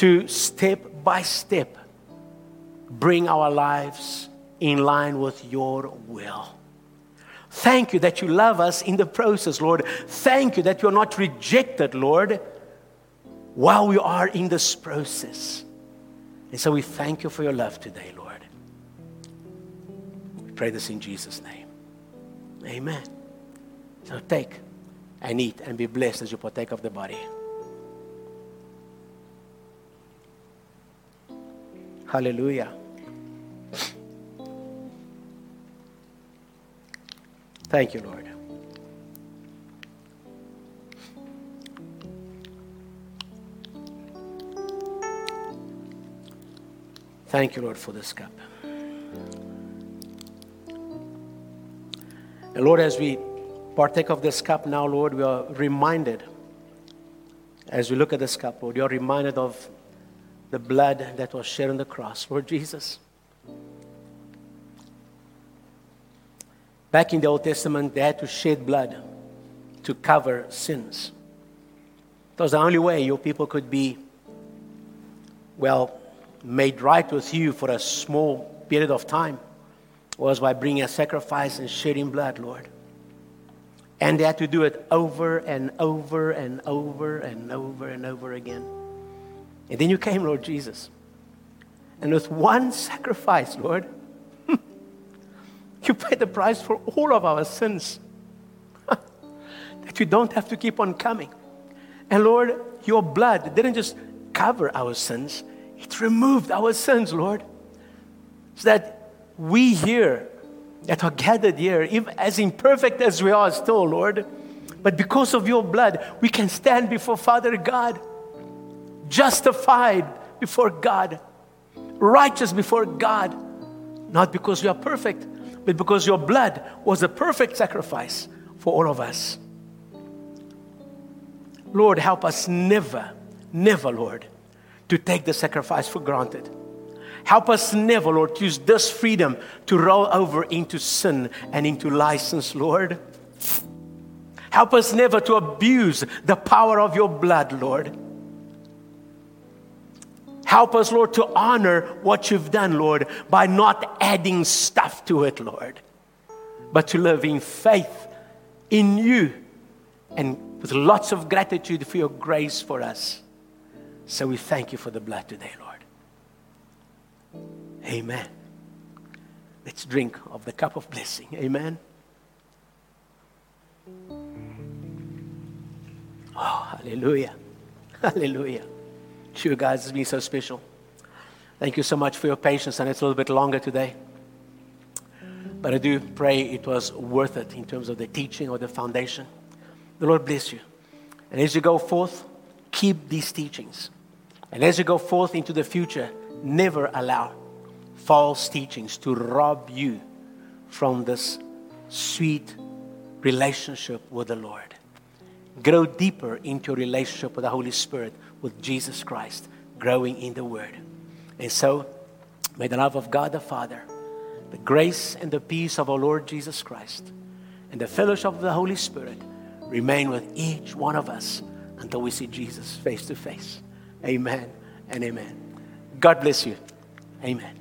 to step by step bring our lives in line with your will. Thank you that you love us in the process, Lord. Thank you that you're not rejected, Lord, while we are in this process. And so we thank you for your love today, Lord. We pray this in Jesus' name. Amen. So take and eat and be blessed as you partake of the body. Hallelujah. Thank you, Lord. Thank you, Lord, for this cup. And Lord, as we partake of this cup now, Lord, we are reminded, as we look at this cup, Lord, you are reminded of the blood that was shed on the cross, Lord Jesus. Back in the Old Testament, they had to shed blood to cover sins. That was the only way your people could be, well, made right with you for a small period of time was by bringing a sacrifice and shedding blood, Lord. And they had to do it over and over and over and over and over again. And then you came, Lord Jesus. And with one sacrifice, Lord, (laughs) you paid the price for all of our sins. (laughs) that you don't have to keep on coming. And Lord, your blood didn't just cover our sins, it removed our sins, Lord. So that we here that are gathered here, even as imperfect as we are still, Lord, but because of your blood, we can stand before Father God, justified before God, righteous before God, not because you are perfect, but because your blood was a perfect sacrifice for all of us. Lord, help us never, never, Lord, to take the sacrifice for granted. Help us never, Lord, to use this freedom to roll over into sin and into license, Lord. Help us never to abuse the power of your blood, Lord. Help us, Lord, to honor what you've done, Lord, by not adding stuff to it, Lord, but to live in faith in you and with lots of gratitude for your grace for us. So we thank you for the blood today, Lord. Amen. Let's drink of the cup of blessing. Amen. Oh, hallelujah. (laughs) Hallelujah. Sure, guys, it's been so special. Thank you so much for your patience, and it's a little bit longer today. But I do pray it was worth it in terms of the teaching or the foundation. The Lord bless you. And as you go forth, keep these teachings. And as you go forth into the future, never allow false teachings to rob you from this sweet relationship with the Lord. Grow deeper into your relationship with the Holy Spirit with Jesus Christ, growing in the Word. And so, may the love of God the Father, the grace and the peace of our Lord Jesus Christ, and the fellowship of the Holy Spirit remain with each one of us until we see Jesus face to face. Amen and amen. God bless you. Amen.